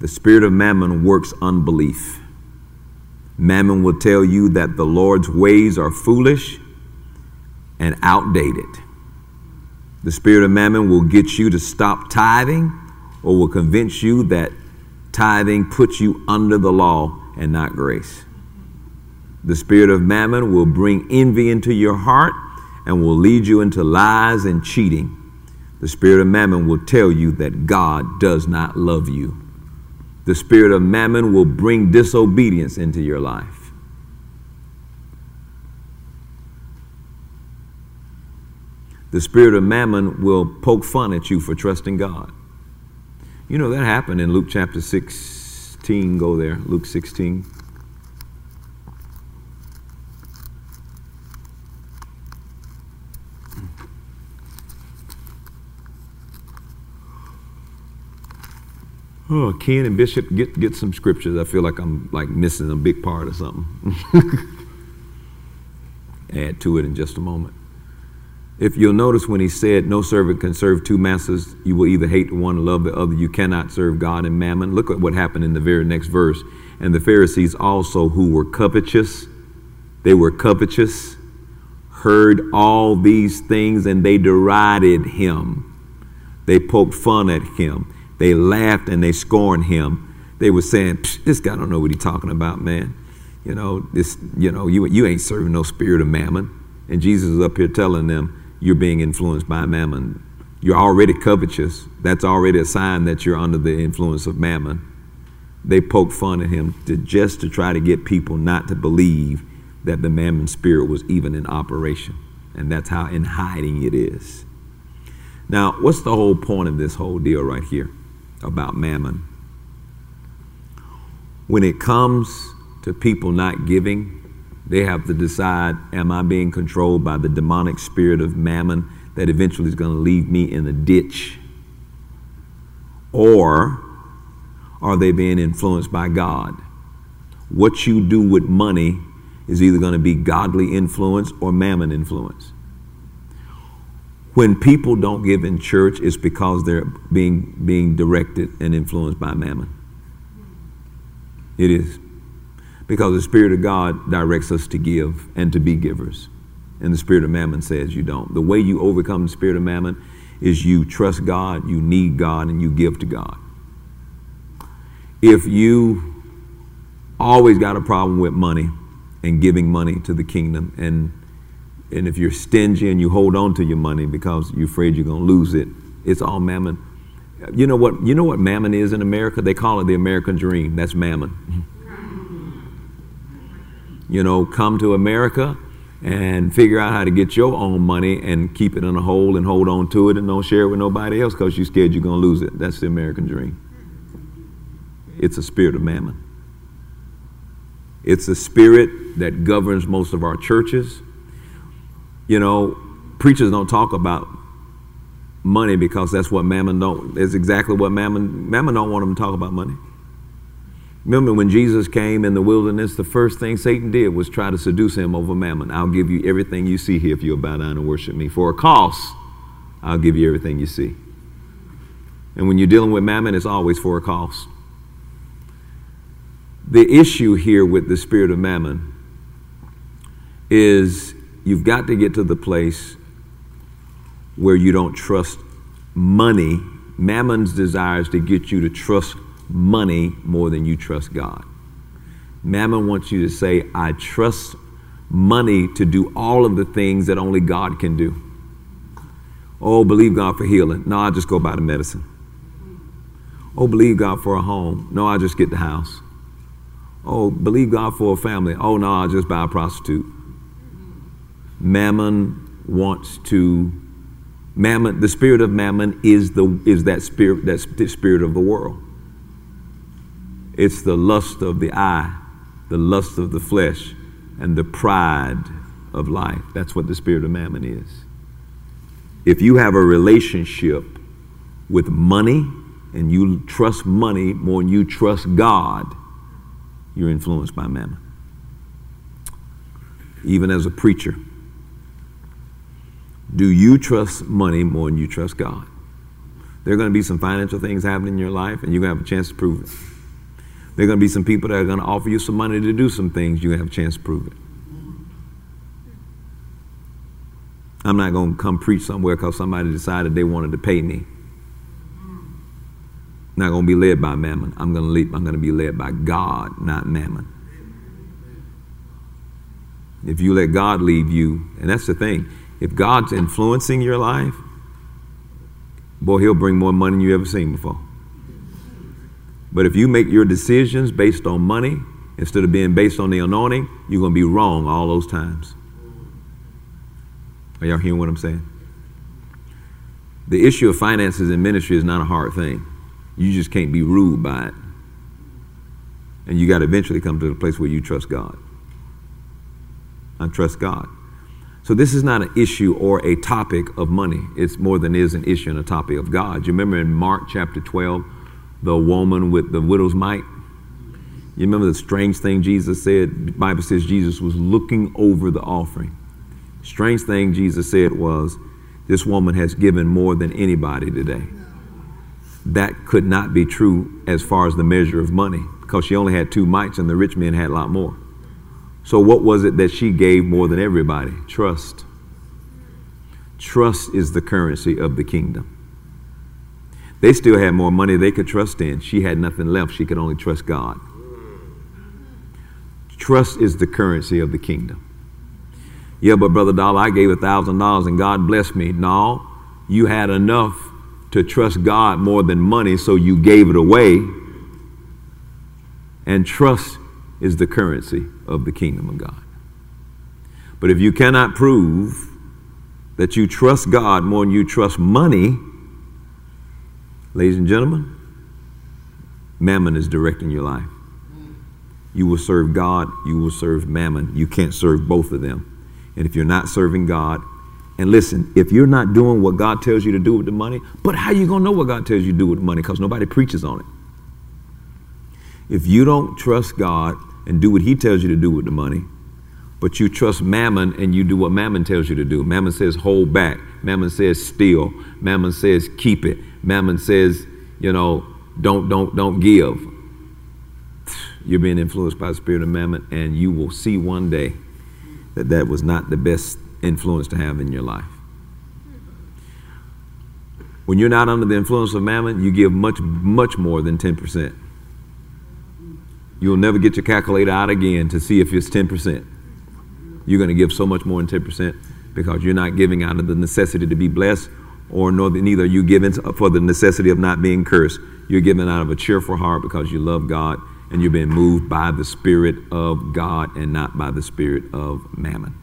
the spirit of mammon works unbelief. Mammon will tell you that the Lord's ways are foolish and outdated. The spirit of mammon will get you to stop tithing or will convince you that tithing puts you under the law and not grace. The spirit of mammon will bring envy into your heart and will lead you into lies and cheating. The spirit of mammon will tell you that God does not love you. The spirit of mammon will bring disobedience into your life. The spirit of mammon will poke fun at you for trusting God. You know, that happened in Luke chapter 16. Go there, Luke 16. Oh, Ken and Bishop, get, get some scriptures. I feel like I'm like missing a big part of something. Add to it in just a moment. If you'll notice when he said, No servant can serve two masters, you will either hate the one and love the other. You cannot serve God and mammon. Look at what happened in the very next verse. And the Pharisees also, who were covetous, they were covetous, heard all these things and they derided him. They poked fun at him. They laughed and they scorned him. They were saying, This guy don't know what he's talking about, man. You know, this, you know, you, you ain't serving no spirit of mammon. And Jesus is up here telling them, you're being influenced by mammon. You're already covetous. That's already a sign that you're under the influence of mammon. They poke fun at him to, just to try to get people not to believe that the mammon spirit was even in operation. And that's how in hiding it is. Now, what's the whole point of this whole deal right here about mammon? When it comes to people not giving, they have to decide am I being controlled by the demonic spirit of mammon that eventually is going to leave me in a ditch? Or are they being influenced by God? What you do with money is either going to be godly influence or mammon influence. When people don't give in church, it's because they're being, being directed and influenced by mammon. It is because the Spirit of God directs us to give and to be givers. And the Spirit of Mammon says you don't. The way you overcome the Spirit of Mammon is you trust God, you need God, and you give to God. If you always got a problem with money and giving money to the kingdom, and, and if you're stingy and you hold on to your money because you're afraid you're going to lose it, it's all mammon. You know what? You know what mammon is in America? They call it the American dream. That's mammon. you know, come to America and figure out how to get your own money and keep it in a hole and hold on to it and don't share it with nobody else because you're scared you're going to lose it. That's the American dream. It's a spirit of mammon. It's a spirit that governs most of our churches. You know, preachers don't talk about money because that's what mammon don't. That's exactly what mammon. Mammon don't want them to talk about money. Remember when Jesus came in the wilderness, the first thing Satan did was try to seduce him over mammon. I'll give you everything you see here if you'll bow down and worship me. For a cost, I'll give you everything you see. And when you're dealing with mammon, it's always for a cost. The issue here with the spirit of mammon is you've got to get to the place where you don't trust money. Mammon's desires to get you to trust money more than you trust God. Mammon wants you to say, I trust money to do all of the things that only God can do. Oh, believe God for healing. No, I just go buy the medicine. Oh, believe God for a home. No, I just get the house. Oh, believe God for a family. Oh, no, I just buy a prostitute. Mammon wants to mammon the spirit of mammon is the is that spirit that spirit of the world it's the lust of the eye, the lust of the flesh, and the pride of life. That's what the spirit of mammon is. If you have a relationship with money and you trust money more than you trust God, you're influenced by mammon. Even as a preacher, do you trust money more than you trust God? There are going to be some financial things happening in your life, and you're going to have a chance to prove it. There are going to be some people that are going to offer you some money to do some things. To have a chance to prove it. I'm not going to come preach somewhere because somebody decided they wanted to pay me. I'm not going to be led by mammon. I'm going to lead, I'm going to be led by God, not mammon. If you let God lead you, and that's the thing, if God's influencing your life, boy, He'll bring more money than you ever seen before. But if you make your decisions based on money instead of being based on the anointing, you're going to be wrong all those times. Are y'all hearing what I'm saying? The issue of finances in ministry is not a hard thing. You just can't be ruled by it. And you got to eventually come to the place where you trust God. I trust God. So this is not an issue or a topic of money. It's more than is an issue and a topic of God. You remember in Mark chapter 12, the woman with the widow's mite. You remember the strange thing Jesus said? The Bible says Jesus was looking over the offering. Strange thing Jesus said was, This woman has given more than anybody today. That could not be true as far as the measure of money because she only had two mites and the rich men had a lot more. So, what was it that she gave more than everybody? Trust. Trust is the currency of the kingdom. They still had more money they could trust in. She had nothing left. She could only trust God. Trust is the currency of the kingdom. Yeah, but Brother Dollar, I gave a $1,000 and God blessed me. No, you had enough to trust God more than money, so you gave it away. And trust is the currency of the kingdom of God. But if you cannot prove that you trust God more than you trust money, Ladies and gentlemen, mammon is directing your life. You will serve God, you will serve mammon. You can't serve both of them. And if you're not serving God, and listen, if you're not doing what God tells you to do with the money, but how you going to know what God tells you to do with the money? Because nobody preaches on it. If you don't trust God and do what He tells you to do with the money, but you trust mammon and you do what mammon tells you to do. Mammon says hold back. Mammon says steal. Mammon says keep it. Mammon says, you know, don't, don't, don't give. You're being influenced by the spirit of mammon, and you will see one day that that was not the best influence to have in your life. When you're not under the influence of mammon, you give much, much more than 10%. You'll never get your calculator out again to see if it's 10%. You're going to give so much more than 10% because you're not giving out of the necessity to be blessed or nor neither you given for the necessity of not being cursed. You're given out of a cheerful heart because you love God and you're being moved by the Spirit of God and not by the Spirit of mammon.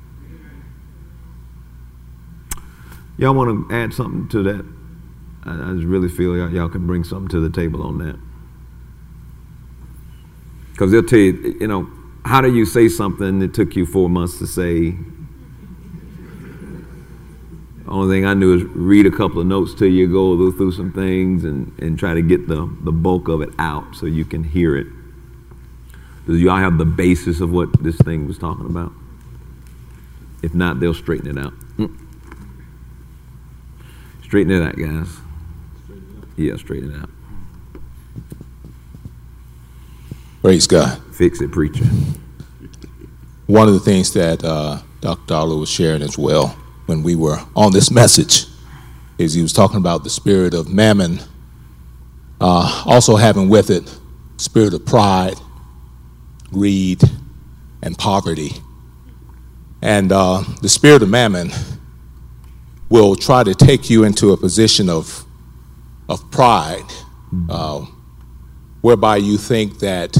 Y'all want to add something to that? I, just really feel y'all, y'all can bring something to the table on that. Because they'll tell you, you know, how do you say something that took you four months to say Only thing I knew is read a couple of notes to you, go through some things, and, and try to get the, the bulk of it out so you can hear it. Does y'all have the basis of what this thing was talking about? If not, they'll straighten it out. Mm. Straighten it out, guys. Yeah, straighten it out. Praise God. Fix it, preacher. One of the things that uh, Dr. Dollar was sharing as well when we were on this message is he was talking about the spirit of mammon, uh, also having with it spirit of pride, greed, and poverty. And uh, the spirit of mammon will try to take you into a position of, of pride, uh, whereby you think that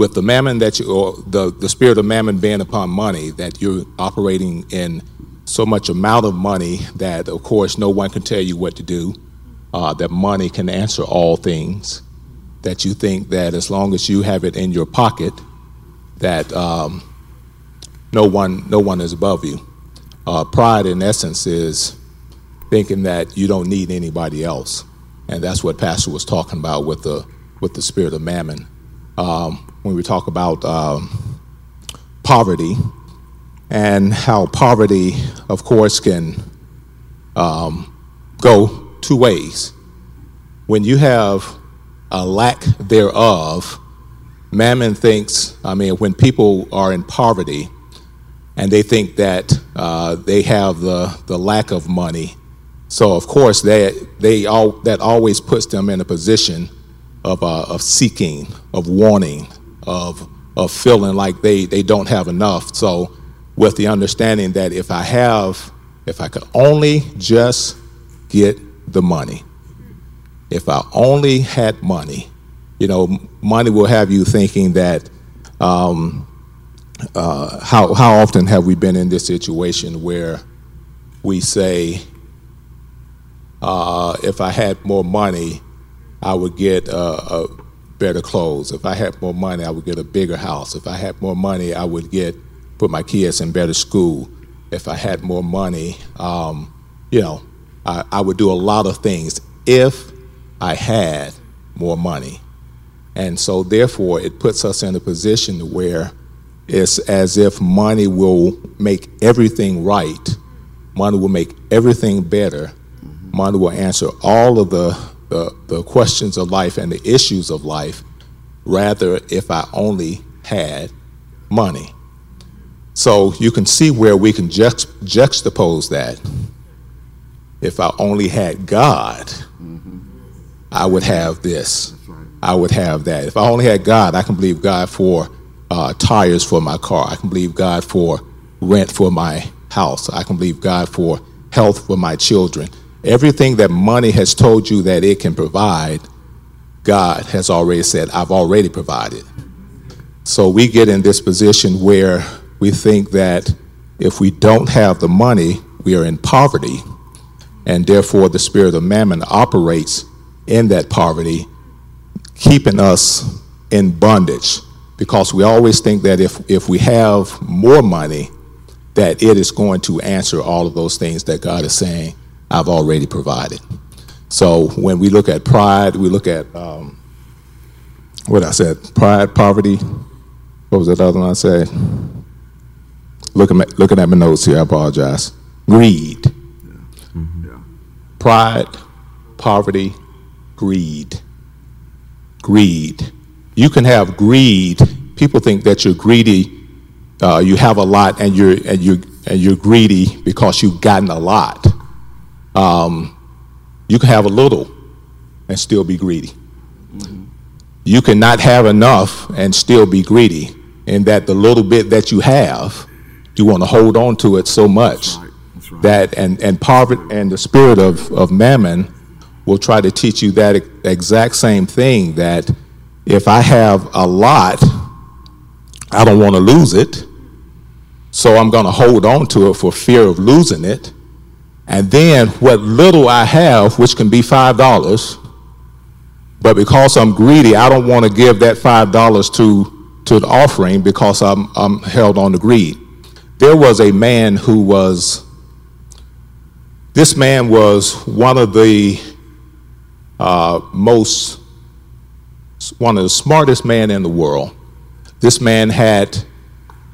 with the mammon that you, or the, the spirit of mammon being upon money, that you're operating in so much amount of money that, of course, no one can tell you what to do, uh, that money can answer all things, that you think that as long as you have it in your pocket, that um, no, one, no one is above you. Uh, pride, in essence, is thinking that you don't need anybody else. And that's what Pastor was talking about with the, with the spirit of mammon. Um, when we talk about um, poverty and how poverty, of course, can um, go two ways. When you have a lack thereof, Mammon thinks, I mean, when people are in poverty and they think that uh, they have the, the lack of money, so of course they, they all, that always puts them in a position of, uh, of seeking, of wanting, of, of feeling like they, they don't have enough. So, with the understanding that if I have, if I could only just get the money, if I only had money, you know, money will have you thinking that. Um, uh, how how often have we been in this situation where we say, uh, if I had more money, I would get a, a better clothes. If I had more money, I would get a bigger house. If I had more money, I would get put my kids in better school. If I had more money, um, you know, I, I would do a lot of things if I had more money. And so, therefore, it puts us in a position where it's as if money will make everything right, money will make everything better, money will answer all of the the, the questions of life and the issues of life, rather, if I only had money. So you can see where we can juxt- juxtapose that. If I only had God, mm-hmm. I would have this. I would have that. If I only had God, I can believe God for uh, tires for my car. I can believe God for rent for my house. I can believe God for health for my children. Everything that money has told you that it can provide, God has already said, I've already provided. So we get in this position where we think that if we don't have the money, we are in poverty, and therefore the spirit of mammon operates in that poverty, keeping us in bondage. Because we always think that if, if we have more money, that it is going to answer all of those things that God is saying I've already provided. So when we look at pride, we look at um, what I said pride, poverty. What was that other one I said? Looking at, looking at my notes here, I apologize. Greed. Yeah. Mm-hmm. Pride, poverty, greed. Greed. You can have greed. People think that you're greedy. Uh, you have a lot, and you're and you and you're greedy because you've gotten a lot. Um, you can have a little and still be greedy. Mm-hmm. You cannot have enough and still be greedy, in that the little bit that you have, you want to hold on to it so much That's right. That's right. that and and poverty and the spirit of of mammon will try to teach you that exact same thing that if I have a lot, I don't want to lose it, so I'm going to hold on to it for fear of losing it and then what little I have, which can be $5, but because I'm greedy, I don't want to give that $5 to, to the offering because I'm, I'm held on to greed. There was a man who was This man was one of the uh, most, one of the smartest men in the world. This man had,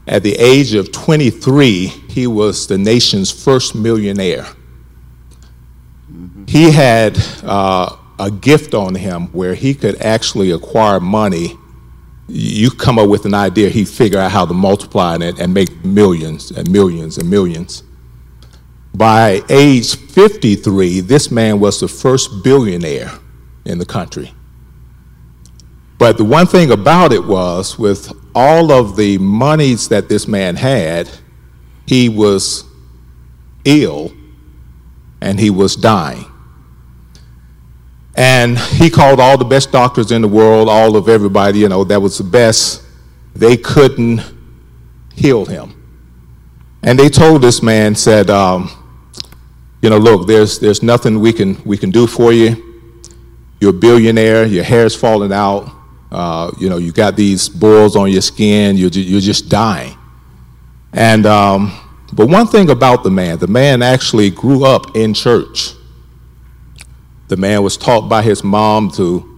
at the age of 23, he was the nation's first millionaire. He had uh, a gift on him where he could actually acquire money. You come up with an idea, he'd figure out how to multiply it and make millions and millions and millions. By age 53, this man was the first billionaire in the country. But the one thing about it was, with all of the monies that this man had, he was ill and he was dying. And he called all the best doctors in the world, all of everybody, you know, that was the best. They couldn't heal him. And they told this man, said, um, you know, look, there's, there's nothing we can, we can do for you. You're a billionaire, your hair's falling out, uh, you know, you got these boils on your skin, you're, you're just dying. And, um, but one thing about the man, the man actually grew up in church. The man was taught by his mom to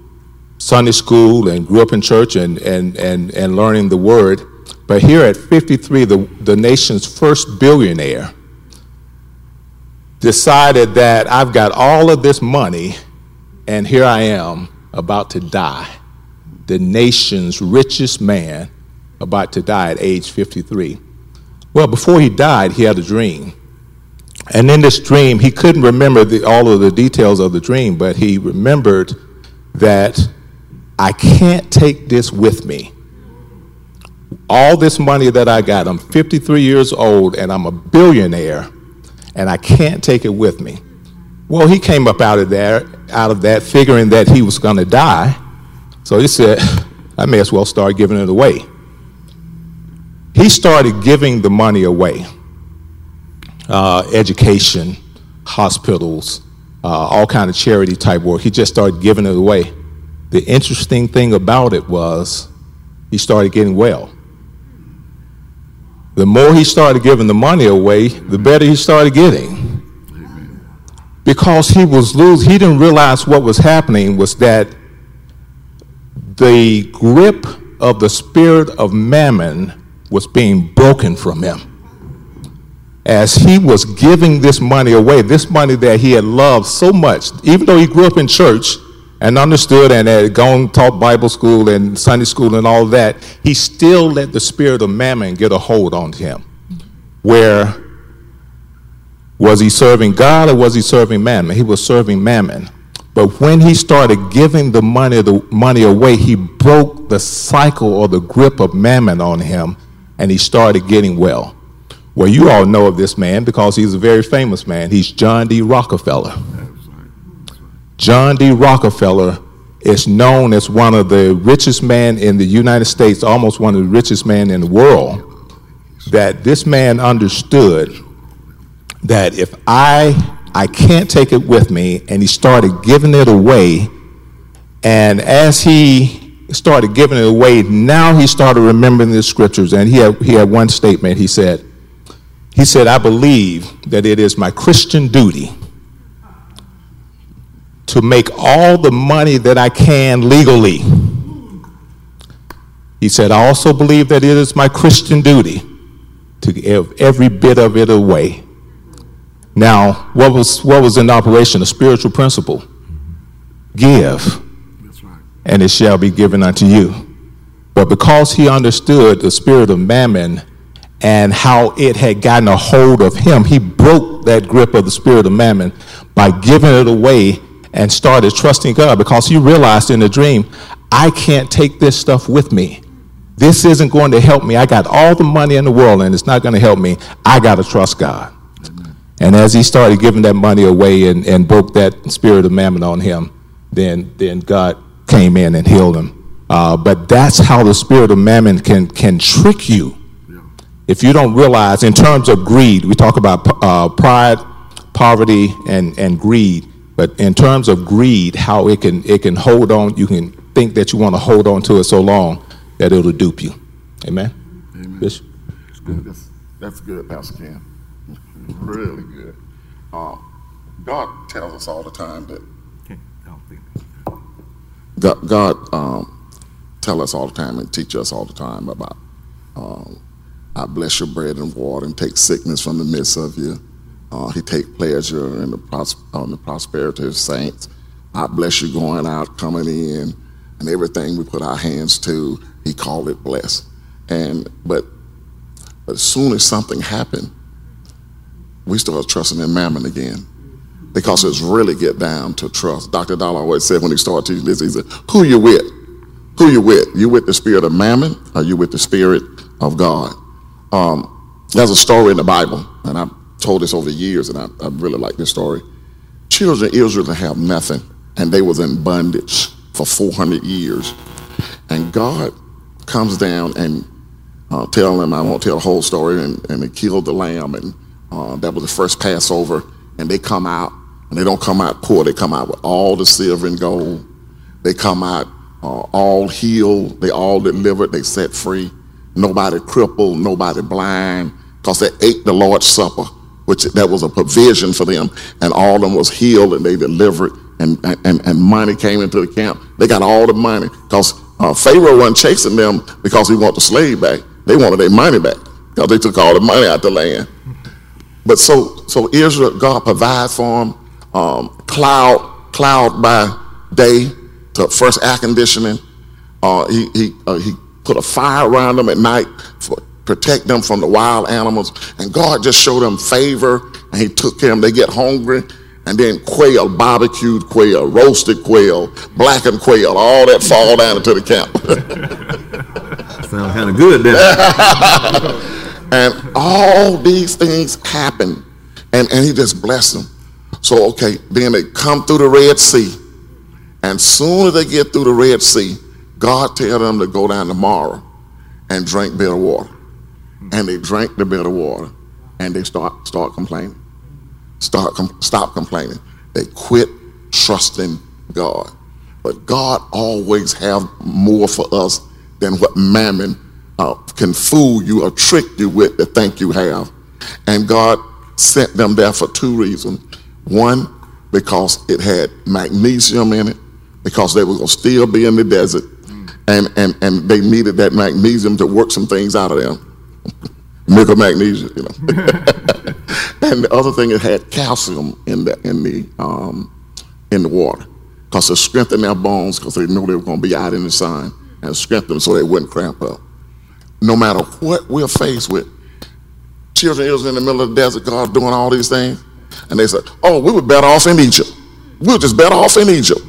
Sunday school and grew up in church and, and, and, and learning the word. But here at 53, the, the nation's first billionaire decided that I've got all of this money and here I am about to die. The nation's richest man about to die at age 53. Well, before he died, he had a dream. And in this dream, he couldn't remember the, all of the details of the dream, but he remembered that I can't take this with me. All this money that I got, I'm 53 years old and I'm a billionaire, and I can't take it with me. Well, he came up out of there, out of that, figuring that he was going to die. So he said, I may as well start giving it away. He started giving the money away uh, education, hospitals, uh, all kind of charity type work. He just started giving it away. The interesting thing about it was he started getting well. The more he started giving the money away, the better he started getting. Because he was losing, he didn't realize what was happening was that the grip of the spirit of mammon was being broken from him as he was giving this money away, this money that he had loved so much, even though he grew up in church and understood and had gone taught Bible school and Sunday school and all that, he still let the spirit of mammon get a hold on him. Where was he serving God or was he serving mammon? He was serving mammon. But when he started giving the money, the money away, he broke the cycle or the grip of mammon on him and he started getting well. Well, you all know of this man because he's a very famous man. He's John D. Rockefeller. John D. Rockefeller is known as one of the richest men in the United States, almost one of the richest men in the world. That this man understood that if I I can't take it with me, and he started giving it away. And as he started giving it away, now he started remembering the scriptures. And he had, he had one statement. He said, he said, I believe that it is my Christian duty to make all the money that I can legally. He said, I also believe that it is my Christian duty to give every bit of it away. Now, what was, what was in operation? A spiritual principle. Give, and it shall be given unto you. But because he understood the spirit of mammon and how it had gotten a hold of him. He broke that grip of the spirit of mammon by giving it away and started trusting God because he realized in the dream, I can't take this stuff with me. This isn't going to help me. I got all the money in the world and it's not going to help me. I got to trust God. And as he started giving that money away and, and broke that spirit of mammon on him, then, then God came in and healed him. Uh, but that's how the spirit of mammon can, can trick you if you don't realize, in terms of greed, we talk about uh, pride, poverty, and, and greed. But in terms of greed, how it can it can hold on, you can think that you want to hold on to it so long that it'll dupe you. Amen. Amen. Bishop? That's good. That's, that's good, Pastor Ken. really good. Uh, God tells us all the time that Okay, I'll think. God, God um, tell us all the time and teach us all the time about um, I bless your bread and water and take sickness from the midst of you. Uh, he take pleasure in the, pros- on the prosperity of saints. I bless you going out, coming in, and everything we put our hands to. He called it blessed. And but, but as soon as something happened, we started trusting in mammon again because it's really get down to trust. Dr. Dollar always said when he started teaching this, he said, "Who you with? Who you with? You with the spirit of mammon, or you with the spirit of God?" Um, there's a story in the Bible, and I've told this over the years, and I, I really like this story. Children Israel have nothing, and they was in bondage for 400 years, and God comes down and uh, tell them, I won't tell the whole story, and, and they killed the lamb, and uh, that was the first Passover, and they come out, and they don't come out poor, they come out with all the silver and gold. They come out uh, all healed, they all delivered, they set free. Nobody crippled, nobody blind, because they ate the Lord's Supper, which that was a provision for them, and all of them was healed and they delivered, and, and, and money came into the camp. They got all the money, because uh, Pharaoh wasn't chasing them because he wanted the slave back. They wanted their money back, because they took all the money out the land. But so so Israel, God provides for them. Um, cloud cloud by day to first air conditioning. Uh, he he uh, he put a fire around them at night for protect them from the wild animals. And God just showed them favor, and He took them. They get hungry, and then quail, barbecued quail, roasted quail, blackened quail, all that fall down into the camp. Sounds kind of good then. And all these things happen. And, and he just blessed them. So, okay, then they come through the Red Sea. And soon as they get through the Red Sea, God tell them to go down tomorrow and drink bitter water. And they drank the bitter water and they start, start complaining. Start, com- stop complaining. They quit trusting God. But God always have more for us than what mammon uh, can fool you or trick you with to think you have. And God sent them there for two reasons. One, because it had magnesium in it, because they were going to still be in the desert, and, and, and they needed that magnesium to work some things out of them. Milk of magnesia, you know. and the other thing, it had calcium in the in the um, in the water, because to strengthen their bones, because they knew they were going to be out in the sun, and strengthen them so they wouldn't cramp up no matter what we're faced with. Children Israel in the middle of the desert, God doing all these things. And they said, Oh, we were better off in Egypt. We were just better off in Egypt.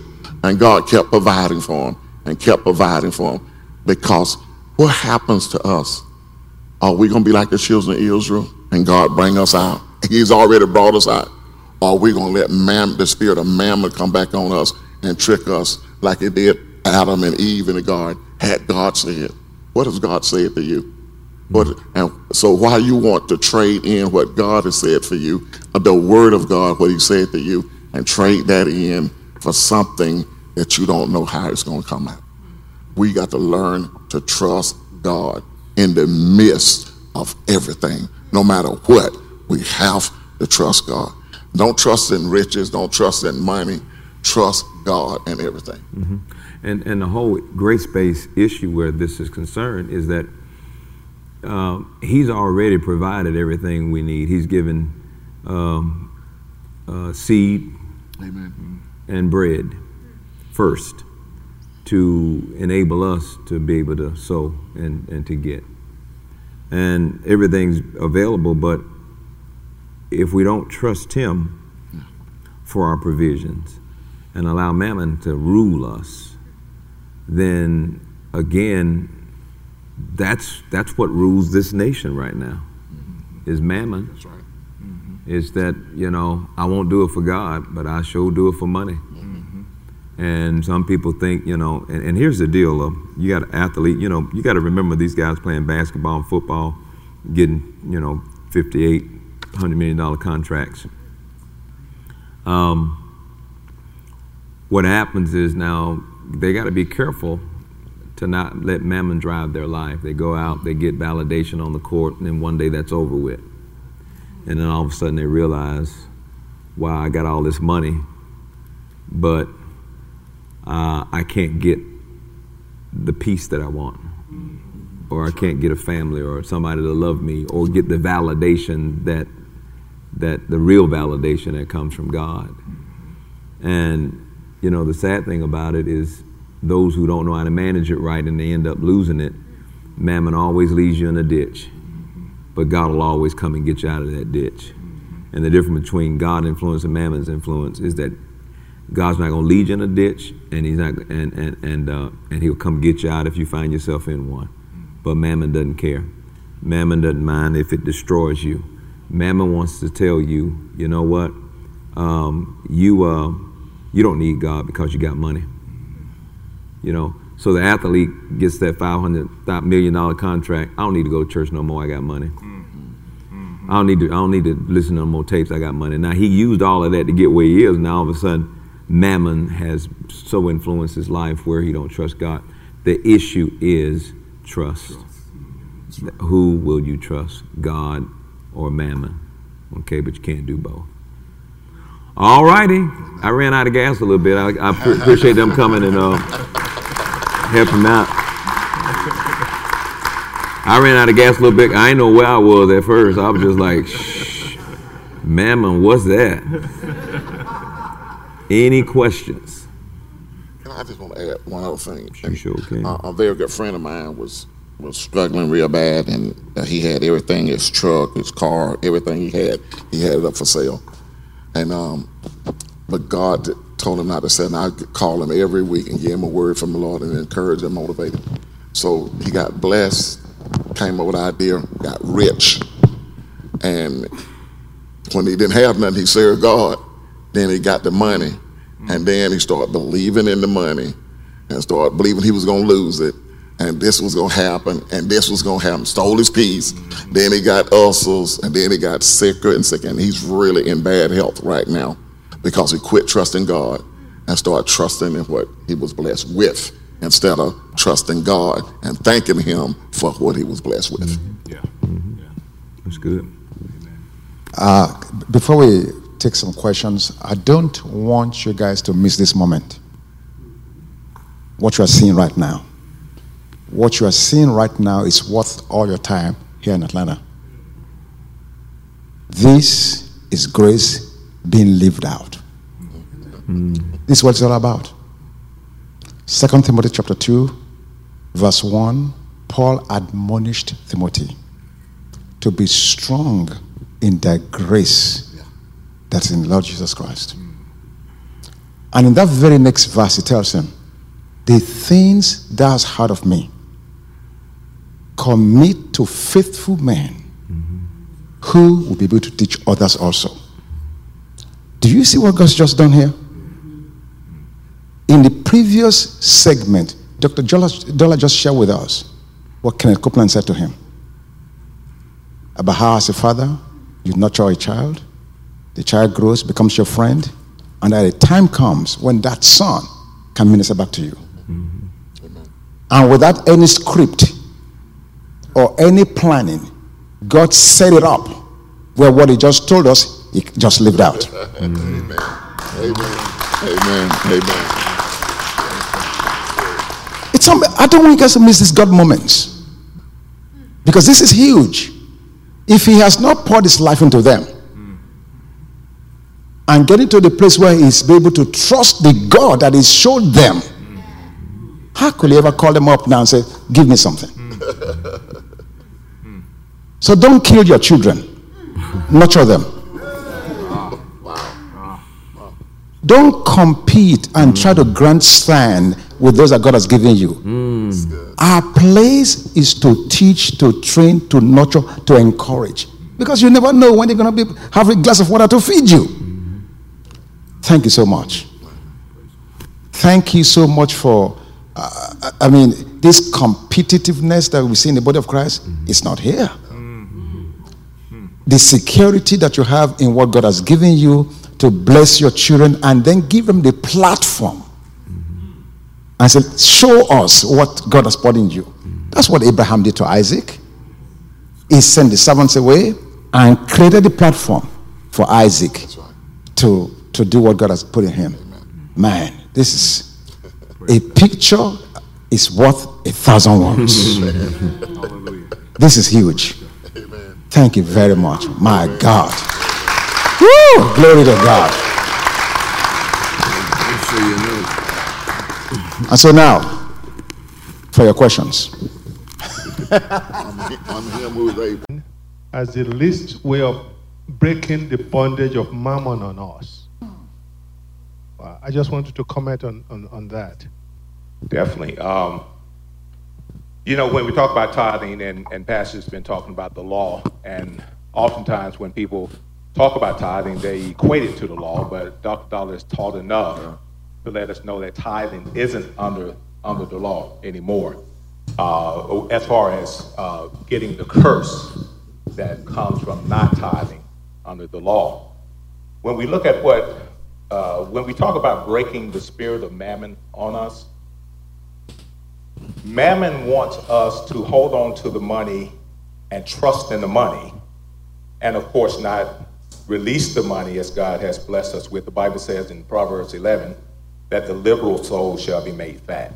And God kept providing for them and kept providing for them. Because what happens to us? Are we going to be like the children of Israel and God bring us out? He's already brought us out. Or are we going to let man, the spirit of mammon come back on us and trick us like it did Adam and Eve in the garden? Had God said, what has God said to you? What, and so why you want to trade in what God has said for you, the word of God, what he said to you, and trade that in for something that you don't know how it's going to come out. We got to learn to trust God in the midst of everything. No matter what, we have to trust God. Don't trust in riches, don't trust in money, trust God in everything. Mm-hmm. And, and the whole grace based issue where this is concerned is that uh, He's already provided everything we need. He's given um, uh, seed Amen. and bread first to enable us to be able to sow and, and to get. And everything's available, but if we don't trust Him for our provisions and allow mammon to rule us, then again, that's that's what rules this nation right now. Mm-hmm. Is mammon. That's right. Mm-hmm. Mm-hmm. Is that you know I won't do it for God, but I sure do it for money. And some people think you know, and, and here's the deal: uh, you got an athlete. You know, you got to remember these guys playing basketball and football, getting you know 58, 100 million dollar contracts. Um, what happens is now they got to be careful to not let mammon drive their life. They go out, they get validation on the court, and then one day that's over with. And then all of a sudden they realize wow, I got all this money, but uh, I can't get the peace that I want, or I can't get a family or somebody to love me, or get the validation that that the real validation that comes from God. And you know, the sad thing about it is those who don't know how to manage it right and they end up losing it. Mammon always leaves you in a ditch, but God will always come and get you out of that ditch. And the difference between God influence and Mammon's influence is that God's not going to lead you in a ditch, and He's not, and and and uh, and He'll come get you out if you find yourself in one. But Mammon doesn't care. Mammon doesn't mind if it destroys you. Mammon wants to tell you, you know what? Um, you uh, you don't need God because you got money. You know, so the athlete gets that five hundred million dollar contract. I don't need to go to church no more. I got money. I don't need to. I don't need to listen to no more tapes. I got money. Now he used all of that to get where he is. Now all of a sudden, mammon has so influenced his life where he don't trust God. The issue is trust. Who will you trust, God or mammon? Okay, but you can't do both. All righty. I ran out of gas a little bit. I, I pre- appreciate them coming and uh, helping out. I ran out of gas a little bit. I didn't know where I was at first. I was just like, Shh, mammon, what's that? Any questions? I just want to add one other thing. You sure can. Uh, a very good friend of mine was was struggling real bad, and uh, he had everything his truck, his car, everything he had, he had it up for sale. And um, but God told him not to sell. And I call him every week and give him a word from the Lord and encourage and motivate him. So he got blessed, came up with the idea, got rich, and when he didn't have nothing, he served God. Then he got the money, mm. and then he started believing in the money, and started believing he was going to lose it, and this was going to happen, and this was going to happen. Stole his peace. Mm. Then he got ulcers, and then he got sicker and sicker, and he's really in bad health right now because he quit trusting God and started trusting in what he was blessed with instead of trusting God and thanking him for what he was blessed with. Mm-hmm. Mm-hmm. Yeah. That's good. Uh, before we take some questions, I don't want you guys to miss this moment. What you are seeing right now. What you are seeing right now is worth all your time here in Atlanta. This is grace being lived out. Mm. This is what it's all about. Second Timothy chapter 2, verse 1, Paul admonished Timothy to be strong in the grace that's in the Lord Jesus Christ. And in that very next verse, he tells him, The things thou hast heard of me, commit to faithful men who will be able to teach others also. Do you see what God's just done here? In the previous segment, Dr. Dollar just shared with us what Kenneth Copeland said to him about how, as a father, you nurture a child, the child grows, becomes your friend, and at a time comes when that son can minister back to you. Mm-hmm. And without any script or any planning, God set it up where what He just told us, He just lived out. Amen. Amen. Amen. Amen. It's some, I don't want you guys to miss these God moments because this is huge. If He has not poured His life into them and getting to the place where He's able to trust the God that He showed them, how could He ever call them up now and say, Give me something? Hmm. So don't kill your children, nurture them. Don't compete and try to grandstand with those that God has given you. Hmm. Our place is to teach, to train, to nurture, to encourage. Because you never know when they're going to be have a glass of water to feed you. Thank you so much. Thank you so much for, uh, I mean, this competitiveness that we see in the body of Christ mm-hmm. is not here. Mm-hmm. The security that you have in what God has given you to bless your children and then give them the platform mm-hmm. and say, Show us what God has put in you. That's what Abraham did to Isaac. He sent the servants away and created the platform for Isaac to, to do what God has put in him. Man, this is a picture is worth a thousand words. this is huge. Thank you very much. My God. Woo! Glory to God. And so now, for your questions. I'm him who is able. as the least way of breaking the bondage of mammon on us. Uh, I just wanted to comment on, on, on that. Definitely. Um, you know, when we talk about tithing, and, and Pastor's been talking about the law, and oftentimes when people talk about tithing, they equate it to the law, but Dr. Dollar has taught enough to let us know that tithing isn't under, under the law anymore. Uh, as far as uh, getting the curse that comes from not tithing under the law. When we look at what, uh, when we talk about breaking the spirit of mammon on us, Mammon wants us to hold on to the money and trust in the money, and of course, not release the money as God has blessed us with. The Bible says in Proverbs 11 that the liberal soul shall be made fat,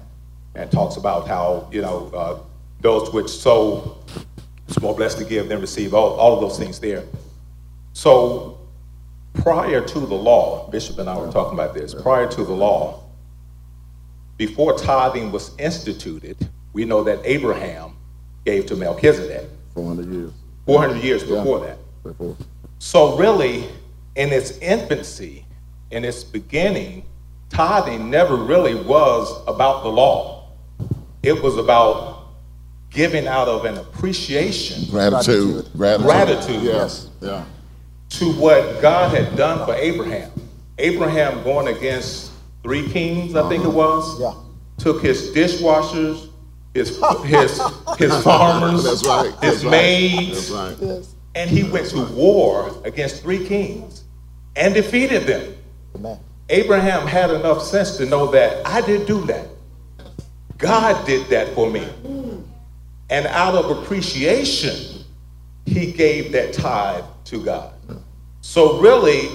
and talks about how, you know, uh, those which sow, it's more blessed to give than receive, all, all of those things there. So, prior to the law, Bishop and I were talking about this, prior to the law, before tithing was instituted, we know that Abraham gave to Melchizedek 400 years 400 years before that. before. So, really, in its infancy, in its beginning, tithing never really was about the law. It was about giving out of an appreciation Gratitude. Gratitude. Gratitude. Yes. Yeah. To what God had done for Abraham. Abraham going against three kings, I think it uh-huh. was. Yeah. Took his dishwashers, his his his farmers, That's right. his That's right. maids, That's right. and he went to war against three kings and defeated them. Abraham had enough sense to know that I didn't do that. God did that for me. And out of appreciation, he gave that tithe to God. So, really,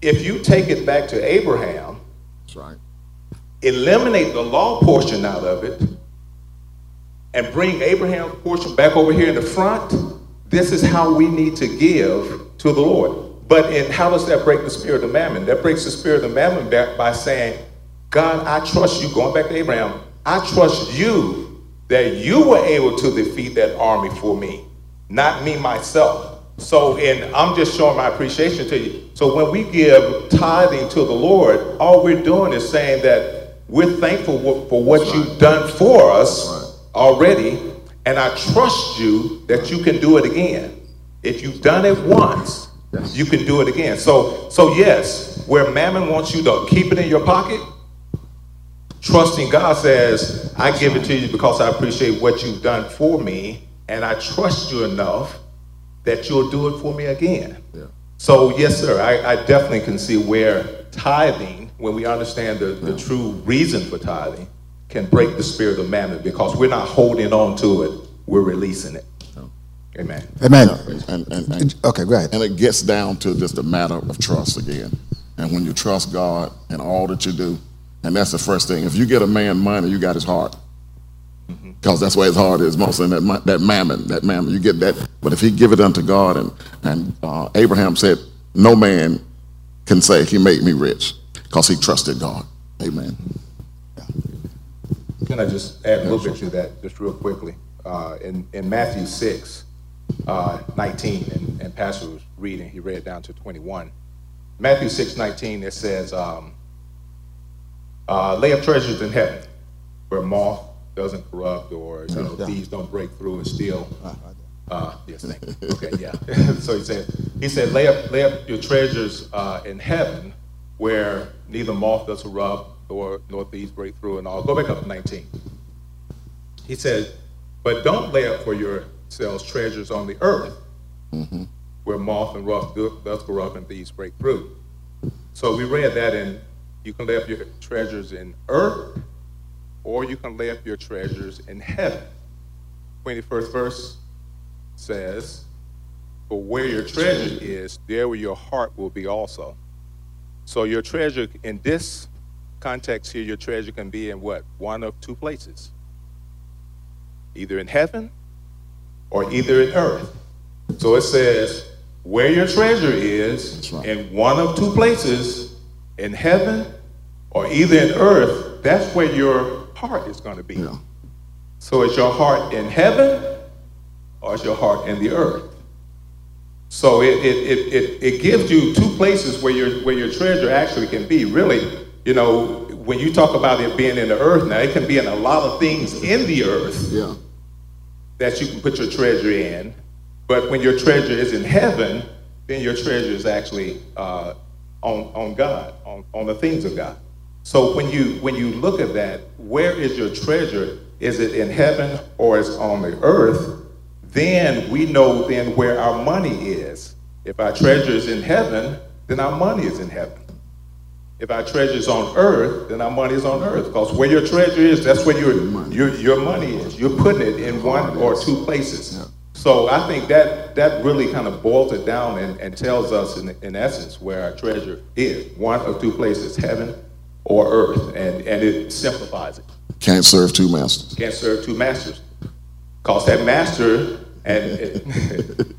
if you take it back to Abraham, That's right. eliminate the law portion out of it, and bring Abraham's portion back over here in the front, this is how we need to give to the Lord. But in how does that break the spirit of mammon? That breaks the spirit of mammon back by saying, God, I trust you, going back to Abraham, I trust you that you were able to defeat that army for me, not me myself. So, and I'm just showing my appreciation to you. So, when we give tithing to the Lord, all we're doing is saying that we're thankful for what you've done for us already, and I trust you that you can do it again. If you've done it once, you can do it again. So, so yes, where Mammon wants you to keep it in your pocket, trusting God says, I give it to you because I appreciate what you've done for me, and I trust you enough that you'll do it for me again. Yeah. So, yes, sir, I, I definitely can see where tithing, when we understand the, the true reason for tithing, can break the spirit of mammon because we're not holding on to it, we're releasing it. Amen. Amen. And, and, and, Okay, go ahead. and it gets down to just a matter of trust again. And when you trust God in all that you do, and that's the first thing. If you get a man money, you got his heart. Because that's where his heart is, mostly in that, that mammon, that mammon. You get that. But if he give it unto God, and, and uh, Abraham said, no man can say he made me rich because he trusted God. Amen. Can I just add a little bit to that, just real quickly? Uh, in, in Matthew 6, uh, 19, and, and Pastor was reading, he read down to 21. Matthew 6, 19, it says, um, uh, lay up treasures in heaven where moth doesn't corrupt or you know, thieves don't break through and steal. Uh, yes, thank you. Okay, yeah. so he said, he said, lay up, lay up your treasures uh, in heaven where neither moth does corrupt nor, nor thieves break through and all. Go back up to 19. He said, but don't lay up for yourselves treasures on the earth where moth and rust do- does corrupt and thieves break through. So we read that in, you can lay up your treasures in earth or you can lay up your treasures in heaven. 21st verse says, For where your treasure is, there where your heart will be also. So your treasure in this context here, your treasure can be in what? One of two places. Either in heaven or either in earth. So it says, where your treasure is, right. in one of two places, in heaven or either in earth, that's where your heart is going to be. Yeah. So is your heart in heaven or is your heart in the earth? So it, it, it, it, it gives you two places where your, where your treasure actually can be. Really, you know, when you talk about it being in the earth, now it can be in a lot of things in the earth Yeah. that you can put your treasure in. But when your treasure is in heaven, then your treasure is actually uh, on, on God, on, on the things of God. So when you when you look at that, where is your treasure? Is it in heaven or is on the earth? Then we know then where our money is. If our treasure is in heaven, then our money is in heaven. If our treasure is on earth, then our money is on earth. Because where your treasure is, that's where your, your, your money is. You're putting it in one or two places. So I think that, that really kind of boils it down and, and tells us, in, in essence, where our treasure is. One of two places, heaven or earth. And, and it simplifies it. Can't serve two masters. Can't serve two masters. Because that master, and it,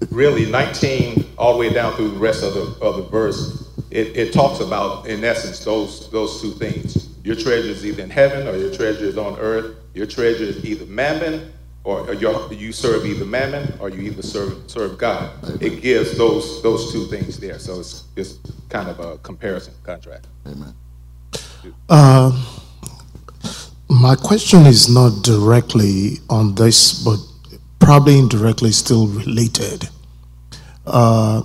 really 19 all the way down through the rest of the, of the verse, it, it talks about, in essence, those, those two things. Your treasure is either in heaven or your treasure is on earth. Your treasure is either mammon or, or your, you serve either mammon or you either serve, serve God. It gives those, those two things there. So it's, it's kind of a comparison, contract. Amen. Um, my question is not directly on this, but probably indirectly still related. Uh,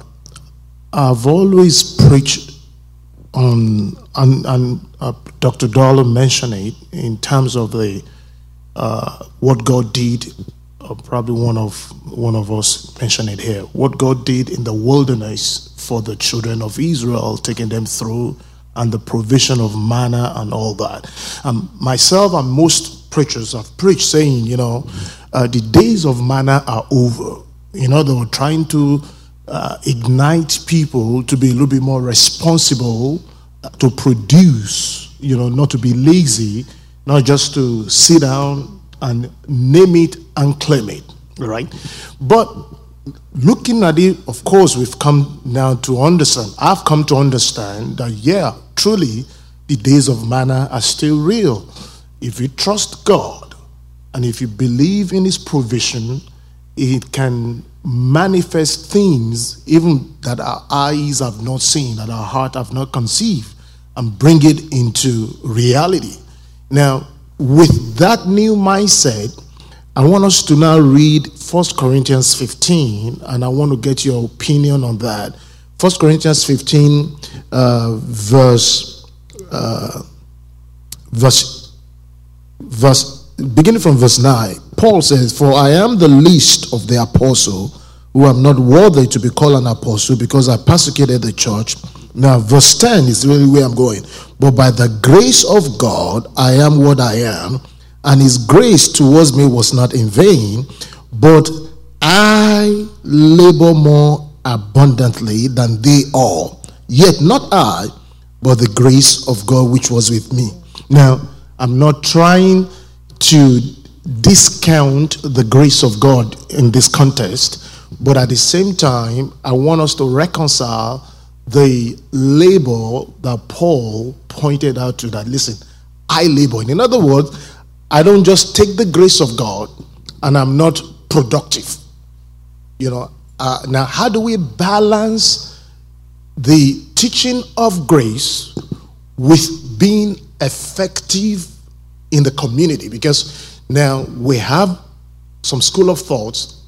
I've always preached on, and, and uh, Dr. Dollar mentioned it in terms of the uh, what God did. Uh, probably one of one of us mentioned it here. What God did in the wilderness for the children of Israel, taking them through, and the provision of manna and all that. Um, myself and most preachers have preached saying, you know, uh, the days of manna are over. You know, they were trying to uh, ignite people to be a little bit more responsible, uh, to produce, you know, not to be lazy, not just to sit down and name it and claim it, right? But looking at it, of course, we've come now to understand. I've come to understand that, yeah, truly, the days of manna are still real. If you trust God and if you believe in His provision, it can manifest things even that our eyes have not seen, that our heart have not conceived, and bring it into reality. Now, with that new mindset, I want us to now read 1 Corinthians 15, and I want to get your opinion on that. 1 Corinthians 15, uh, verse, uh, verse, verse, beginning from verse 9. Paul says, For I am the least of the apostle, who am not worthy to be called an apostle, because I persecuted the church. Now, verse 10 is really where I'm going. But by the grace of God, I am what I am and his grace towards me was not in vain, but I labor more abundantly than they all. Yet not I, but the grace of God which was with me. Now, I'm not trying to discount the grace of God in this context, but at the same time, I want us to reconcile the labor that Paul pointed out to that. Listen, I labor. In other words, I don't just take the grace of God and I'm not productive. You know, uh, now how do we balance the teaching of grace with being effective in the community? Because now we have some school of thoughts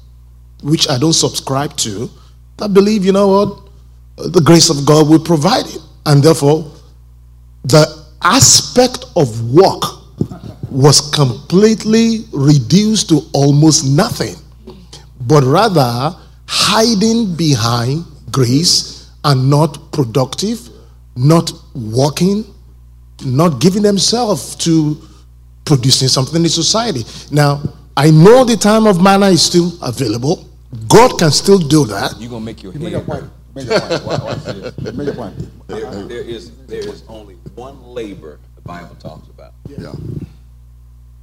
which I don't subscribe to that believe, you know what, the grace of God will provide it. And therefore, the aspect of work was completely reduced to almost nothing, but rather hiding behind grace and not productive, not working, not giving themselves to producing something in society. Now, I know the time of manna is still available. God can still do that. You're gonna make your You make head a white hurt. Major point. Watch- watch this. Major point. There, there is there is only one labor the Bible talks about. Yeah.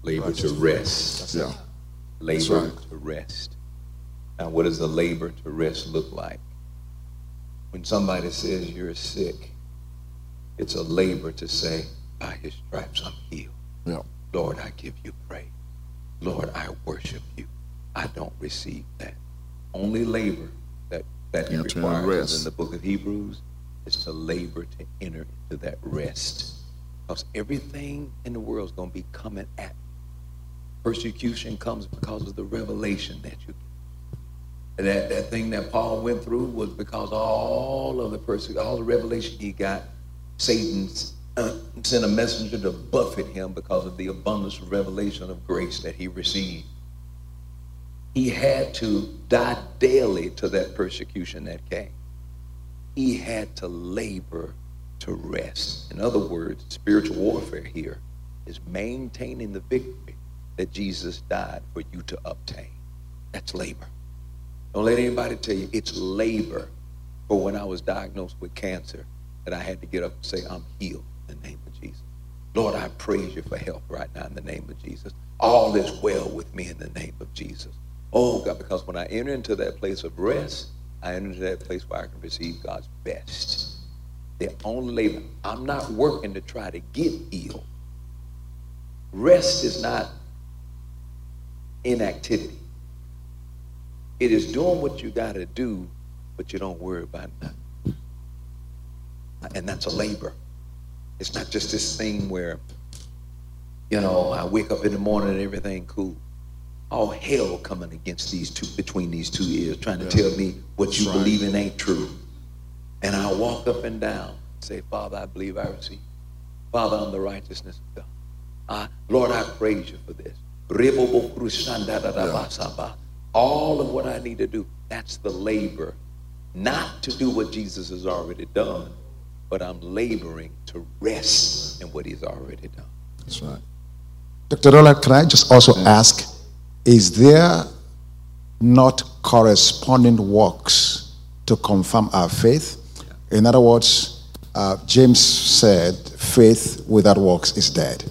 Labor to rest. Yeah. Labor right. to rest. Now, what does the labor to rest look like? When somebody says you're sick, it's a labor to say, by his stripes I'm healed. Yeah. Lord, I give you praise. Lord, I worship you. I don't receive that. Only labor that, that and requires rest. in the book of Hebrews is to labor to enter into that rest. Because everything in the world is going to be coming at. Persecution comes because of the revelation that you get. That, that thing that Paul went through was because all of the persecution, all the revelation he got, Satan uh, sent a messenger to buffet him because of the abundance of revelation of grace that he received. He had to die daily to that persecution that came. He had to labor to rest. In other words, spiritual warfare here is maintaining the victory that Jesus died for you to obtain. That's labor. Don't let anybody tell you it's labor for when I was diagnosed with cancer that I had to get up and say, I'm healed in the name of Jesus. Lord, I praise you for help right now in the name of Jesus. All is well with me in the name of Jesus. Oh, God, because when I enter into that place of rest, I enter into that place where I can receive God's best. The only labor, I'm not working to try to get healed. Rest is not inactivity. It is doing what you got to do, but you don't worry about nothing. And that's a labor. It's not just this thing where, you know, I wake up in the morning and everything cool. All hell coming against these two, between these two ears, trying to tell me what you right. believe in ain't true. And I walk up and down, say, Father, I believe I receive. Father, I'm the righteousness of God. Uh, Lord, I praise you for this. All of what I need to do, that's the labor. Not to do what Jesus has already done, but I'm laboring to rest in what he's already done. That's right. Dr. Roland, can I just also ask, is there not corresponding works to confirm our faith? In other words, uh, James said, faith without works is dead.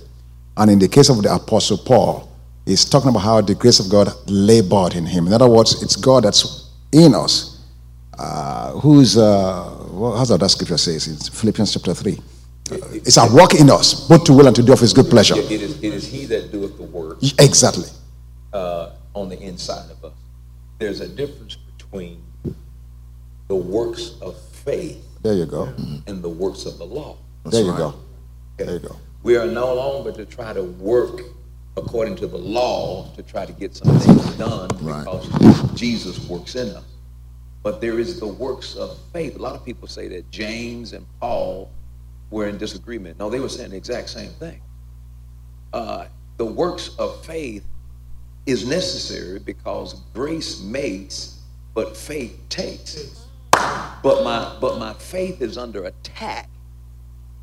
And in the case of the Apostle Paul, he's talking about how the grace of God labored in him. In other words, it's God that's in us, uh, who's, uh, what, how's that, that scripture says? It's Philippians chapter 3. Uh, it's a work in us, both to will and to do of his good pleasure. It is, it is he that doeth the work Exactly. uh, on the inside of us. There's a difference between the works of faith There you go. and the works of the law. There you right. go. There you go. We are no longer to try to work according to the law to try to get some things done Right. because Jesus works in us. But there is the works of faith. A lot of people say that James and Paul were in disagreement. No, they were saying the exact same thing. Uh, the works of faith is necessary because grace makes, but faith takes. But my but my faith is under attack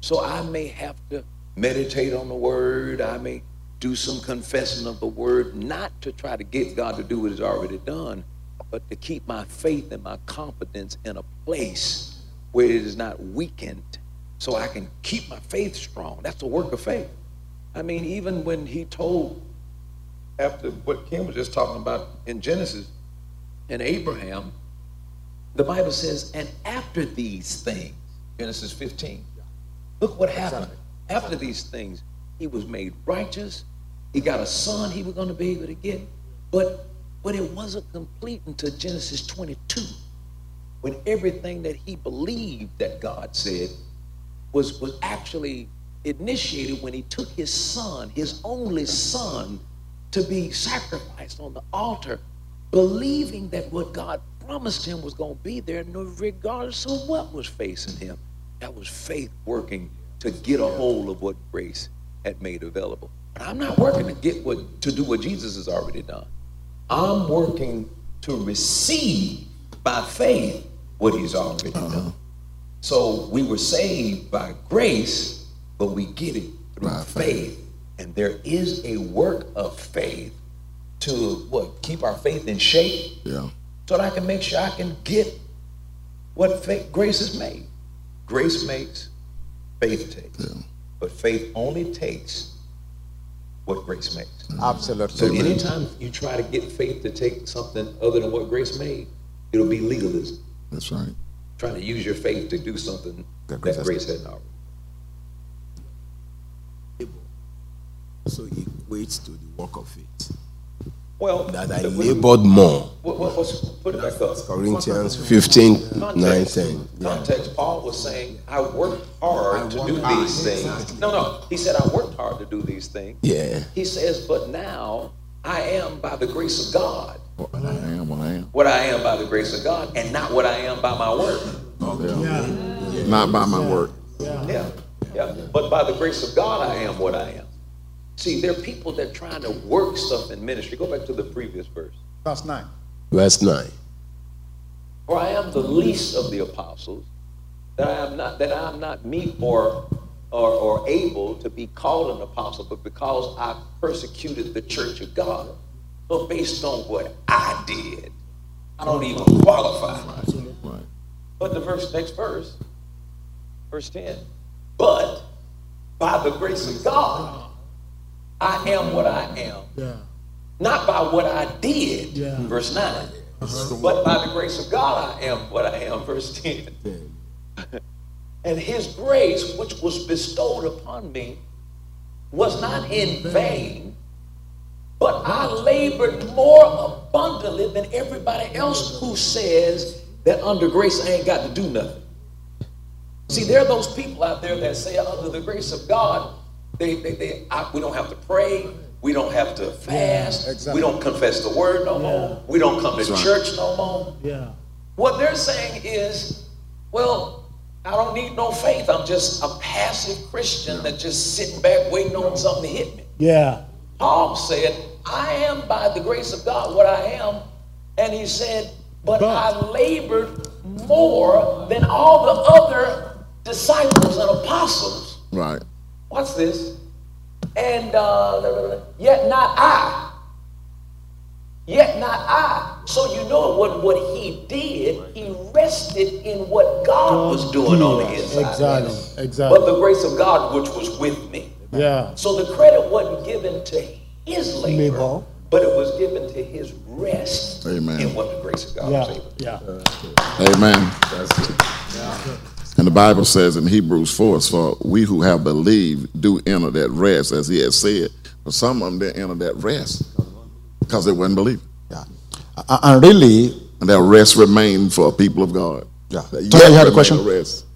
so I may have to meditate on the word. I may do some confessing of the word, not to try to get God to do what He's already done, but to keep my faith and my confidence in a place where it is not weakened, so I can keep my faith strong. That's the work of faith. I mean, even when He told, after what Kim was just talking about in Genesis, and Abraham, the Bible says, and after these things, Genesis 15, Look what happened. After these things, he was made righteous. He got a son he was going to be able to get. But but it wasn't complete until Genesis 22, when everything that he believed that God said was was actually initiated when he took his son, his only son, to be sacrificed on the altar, believing that what God promised him was going to be there, regardless of what was facing him. That was faith working to get a hold of what grace had made available. But I'm not working to get what to do what Jesus has already done. I'm working to receive by faith what he's already uh-huh. done. So we were saved by grace, but we get it through By faith. faith. And there is a work of faith to what? Keep our faith in shape Yeah. so that I can make sure I can get what faith, grace is made. Grace makes, faith takes. But faith only takes what grace makes. Absolutely. So anytime you try to get faith to take something other than what grace made, it'll be legalism. That's right. Trying to use your faith to do something That that grace has- grace hadn't already. So it waits to the work of faith. Well, That I labored more. What, what, what's, put it back up. Corinthians 15, 9, Context, 10. Yeah. context, Paul was saying, I worked hard to do these things. No, no, he said, I worked hard to do these things. Yeah. He says, but now I am by the grace of God. What I am, what I am. What I am by the grace of God, and not what I am by my work. Yeah. Not by my work. Yeah, yeah. But by the grace of God, I am what I am. See, there are people that are trying to work stuff in ministry. Go back to the previous verse. Verse 9. Verse 9. For I am the least of the apostles, that I am not that I am not meet or or, or able to be called an apostle, but because I persecuted the church of God. So based on what I did, I don't even qualify. Right. But the verse next verse, verse 10. But by the grace of God, I am what I am. Yeah. Not by what I did, Yeah. verse 9. But by the grace of God, I am what I am, verse 10. and his grace, which was bestowed upon me, was not in vain, but I labored more abundantly than everybody else who says that under grace I ain't got to do nothing. See, there are those people out there that say under the grace of God, they, they, they I, we don't have to pray, we don't have to fast, exactly. we don't confess the word no more, we don't come to right. church no more. Yeah. What they're saying is, well, I don't need no faith. I'm just a passive Christian that just sitting back waiting on something to hit me. Yeah. Paul said, I am by the grace of God what I am. And he said, but, But- I labored more than all the other disciples and apostles. Right. What's this? And uh, yet not I. Yet not I. So you know what, what he did, he rested in what God was doing on the inside. Exactly. Exactly. But the grace of God which was with me. Yeah. So the credit wasn't given to his labor, Labor. but it was given to his rest Amen. in what the grace of God Yeah. was able to do. Yeah. Amen. And the Bible says in Hebrews 4, for we who have believed do enter that rest, as he has said. But some of them didn't enter that rest because they weren't believing. Yeah. And really, And that rest remained for people of God. Yeah. Tony, you had a question? Rest.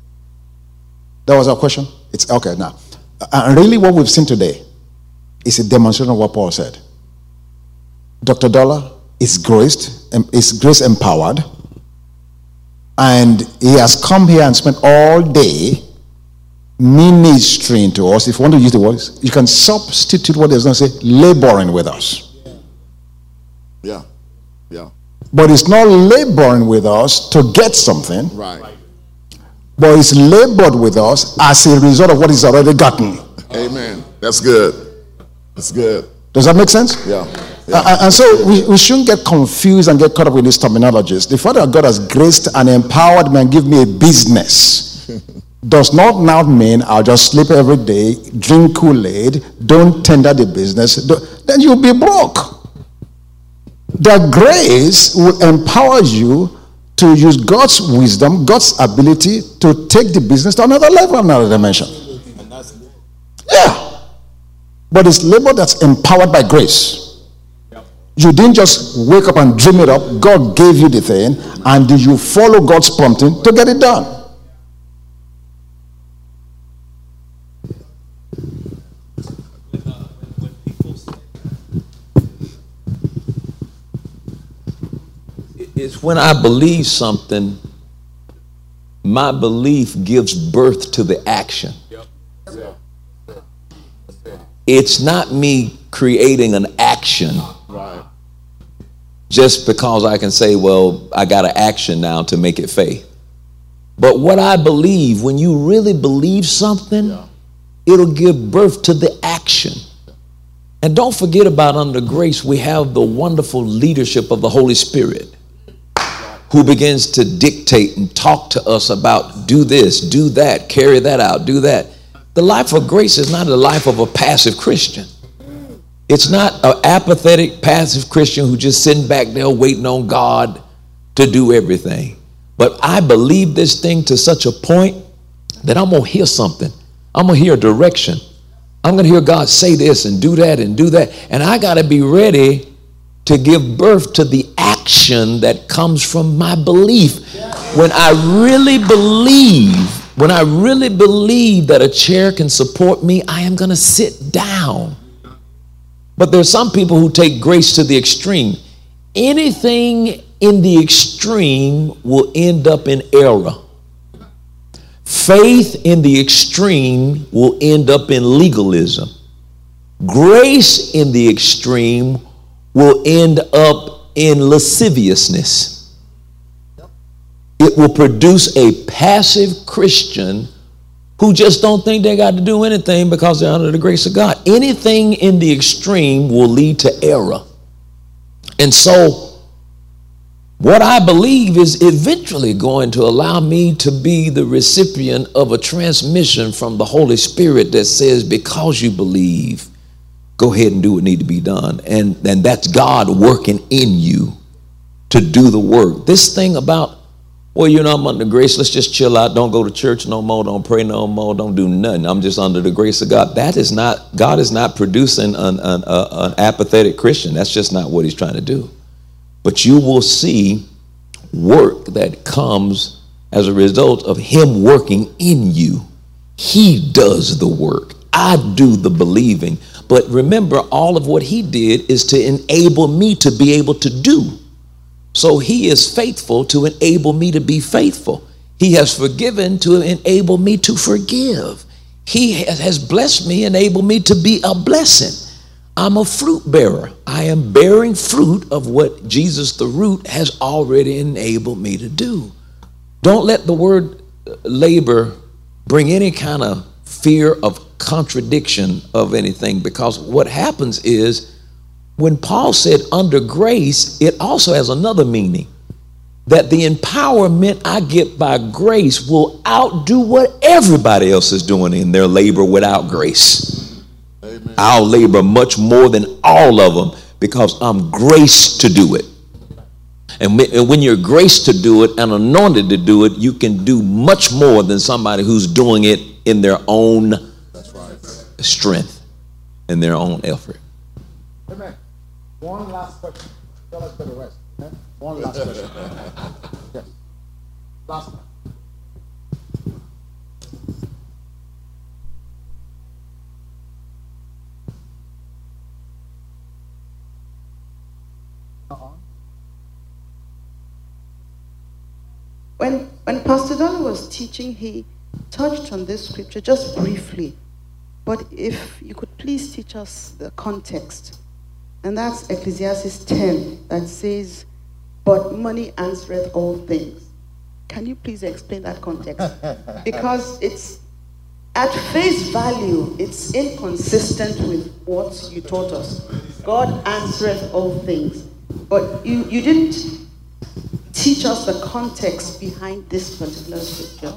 that was our question. It's okay now. And really, what we've seen today is a demonstration of what Paul said. Dr. Dollar is graced, is grace empowered, and he has come here and spent all day ministering to us. If you want to use the words, you can substitute what he's going to say, laboring with us. Yeah. Yeah. But it's not laboring with us to get something, Right. but it's labored with us as a result of what he's already gotten. Amen. That's good. That's good. Does that make sense? Yeah. Uh, uh, and so we, we shouldn't get confused and get caught up with these terminologies. The Father that God has graced and empowered me and give me a business does not now mean I'll just sleep every day, drink Kool-Aid, don't tender the business. Then you'll be broke. The grace will empower you to use God's wisdom, God's ability to take the business to another level, another dimension. Yeah. But it's labor that's empowered by grace. You didn't just wake up and dream it up. God gave you the thing, and you follow God's prompting to get it done. It's when I believe something, my belief gives birth to the action. It's not me creating an action Right. Just because I can say, well, I got an action now to make it faith. But what I believe, when you really believe something, it'll give birth to the action. And don't forget about under grace, we have the wonderful leadership of the Holy Spirit. who begins to dictate and talk to us about do this, do that, carry that out, do that. The life of grace is not the life of a passive Christian. It's not an apathetic, passive Christian who just sitting back there waiting on God to do everything. But I believe this thing to such a point that I'm going to hear something. I'm going to hear a direction. I'm going to hear God say this and do that and do that. And I got to be ready to give birth to the action that comes from my belief. When I really believe, when I really believe that a chair can support me, I am going to sit down. But there's some people who take grace to the extreme. Anything in the extreme will end up in error. Faith in the extreme will end up in legalism. Grace in the extreme will end up in lasciviousness. It will produce a passive Christian who just don't think they got to do anything because they're under the grace of God. Anything in the extreme will lead to error. And so, what I believe is eventually going to allow me to be the recipient of a transmission from the Holy Spirit that says, because you believe, go ahead and do what need to be done. And, and that's God working in you to do the work. This thing about, well, you know, I'm under grace, let's just chill out, don't go to church no more, don't pray no more, don't do nothing. I'm just under the grace of God. That is not, God is not producing an, an, an apathetic Christian. That's just not what he's trying to do. But you will see work that comes as a result of him working in you. He does the work. I do the believing. But remember, all of what he did is to enable me to be able to do. So he is faithful to enable me to be faithful. He has forgiven to enable me to forgive. He has blessed me, enabled me to be a blessing. I'm a fruit bearer. I am bearing fruit of what Jesus, the root, has already enabled me to do. Don't let the word uh, labor bring any kind of fear of contradiction of anything because what happens is when Paul said under grace, it also has another meaning that the empowerment I get by grace will outdo what everybody else is doing in their labor without grace. Amen. I'll labor much more than all of them because I'm graced to do it. And when you're graced to do it and anointed to do it, you can do much more than somebody who's doing it in their own strength in their own effort. Amen. One last question. Tell us for the rest. One last question. yes. Last one. When, when Pastor Don was teaching, he touched on this scripture just briefly but if you could please teach us the context. And that's Ecclesiastes 10 that says, But money answereth all things. Can you please explain that context? Because it's at face value, it's inconsistent with what you taught us. God answereth all things. But you, you didn't teach us the context behind this particular scripture.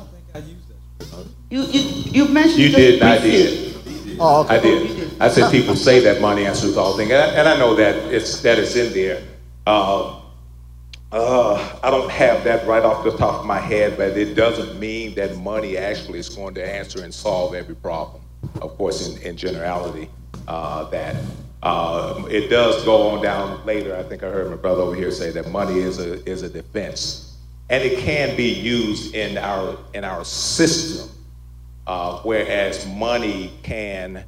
You, you, you mentioned you did, I did. Oh, okay. Oh, I did. I said people say that money answers all things, and I, and I know that it's that it's in there. Uh, uh, I don't have that right off the top of my head, but it doesn't mean that money actually is going to answer and solve every problem. Of course, in, in generality, uh, that uh, it does go on down later. I think I heard my brother over here say that money is a is a defense, and it can be used in our in our system uh, whereas money can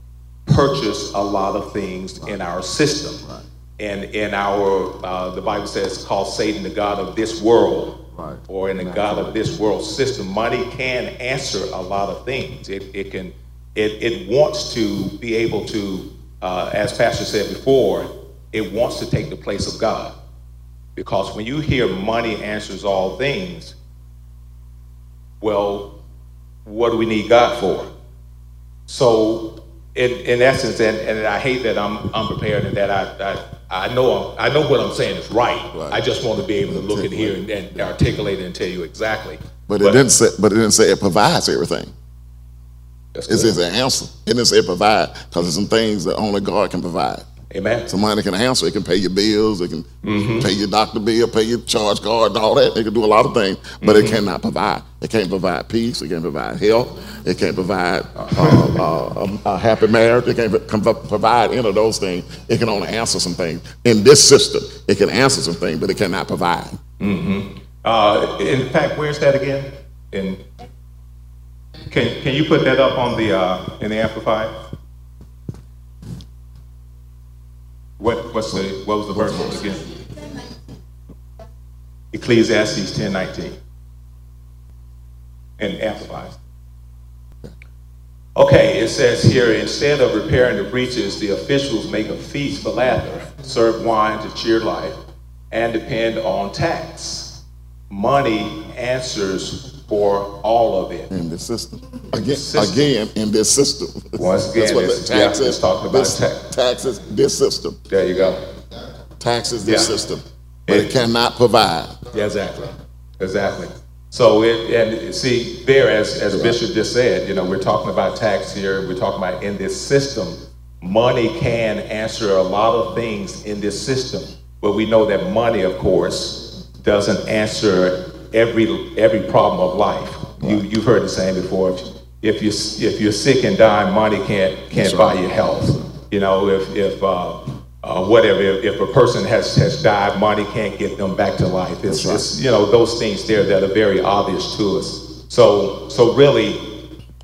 purchase a lot of things in our system. Right. And in our, uh, the Bible says, call Satan the God of this world, right. or in the God of this world system. Money can answer a lot of things. It, it can, it, it wants to be able to, uh, as Pastor said before, it wants to take the place of God. Because when you hear money answers all things, well, what do we need God for? So, in, in essence, and, and I hate that I'm unprepared and that I, I know I'm, I know what I'm saying is right. right. I just want to be able to look at here and, and articulate it and tell you exactly. But, but, it didn't say. But it didn't say it provides everything. That's It says an answer. It didn't say it provide because there's some things that only God can provide. Amen. Somebody can answer. It can pay your bills. It can mm-hmm. pay your doctor bill, pay your charge card, all that. It can do a lot of things, but mm-hmm. it cannot provide. It can't provide peace. It can't provide health. It can't provide uh, uh, a, a, happy marriage. It can't provide any of those things. It can only answer some things. In this system, it can answer some things, but it cannot provide. Mm-hmm. Uh, in fact, where's that again? In can can you put that up on the uh, in the amplified? What, what's the, what was the verse again? Ecclesiastes 10 19. And amplifies. Okay, it says here instead of repairing the breaches, the officials make a feast for laughter, serve wine to cheer life, and depend on tax. Money answers for all of it. In the system. Again, system. again in this system. Once again, That's what the taxes, yeah, talking about this, tax. taxes, this system. There you go. Taxes, this yeah. system. But it, it, cannot provide. Yeah, exactly. Exactly. So it and see there, as as. Bishop just said, you know, we're talking about tax here. We're talking about in this system, money can answer a lot of things in this system. But we know that money, of course, doesn't answer every every problem of life. Right. You you've heard the saying before. If, if you if you're sick and dying, money can't can't buy your health. You know, if if uh, uh, whatever, if, if, a person has has died, money can't get them back to life. It's, right. it's you know those things there that are very obvious to us. So so really.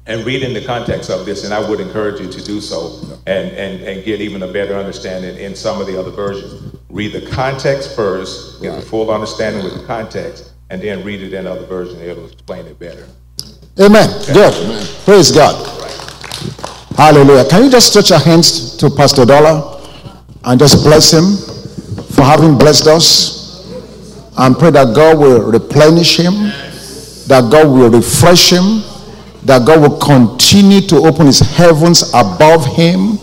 And reading the context of this, and I would encourage you to do so and, and, and get even a better understanding in some of the other versions. Read the context first, get the full understanding with the context, and then read it in other versions. It'll explain it better. Amen. Okay. Good. Amen. Praise God. Hallelujah. Can you just stretch your hands to Pastor Dollar and just bless him for having blessed us? And pray that God will replenish him, that God will refresh him, that God will continue to open his heavens above him,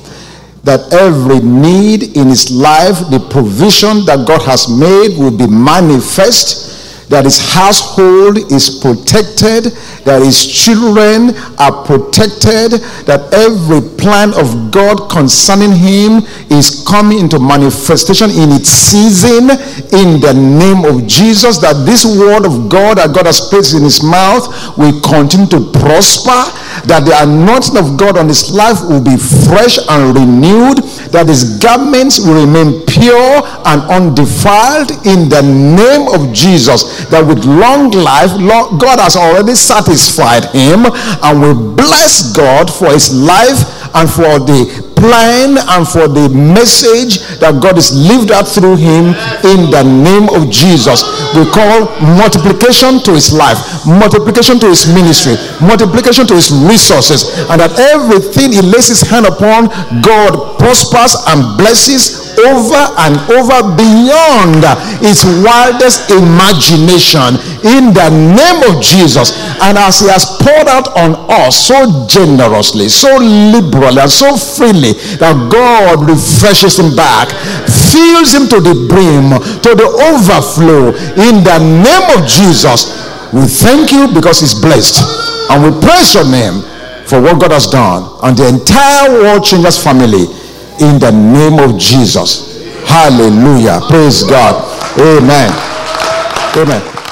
that every need in his life, the provision that God has made will be manifest that his household is protected, that his children are protected, that every plan of God concerning him is coming into manifestation in its season in the name of Jesus, that this word of God that God has placed in his mouth will continue to prosper, that the anointing of God on his life will be fresh and renewed, that his garments will remain pure and undefiled in the name of Jesus that with long life, God has already satisfied him, and we bless God for his life and for the plan and for the message that God is lived out through him in the name of Jesus. We call multiplication to his life, multiplication to his ministry, multiplication to his resources, and that everything he lays his hand upon, God prospers and blesses over and over beyond its wildest imagination in the name of Jesus. And as He has poured out on us so generously, so liberally, and so freely that God refreshes Him back, fills Him to the brim, to the overflow in the name of Jesus. We thank you because He's blessed. And we praise your name for what God has done and the entire World Changers family in the name of Jesus. Hallelujah. Praise God. Amen. Amen.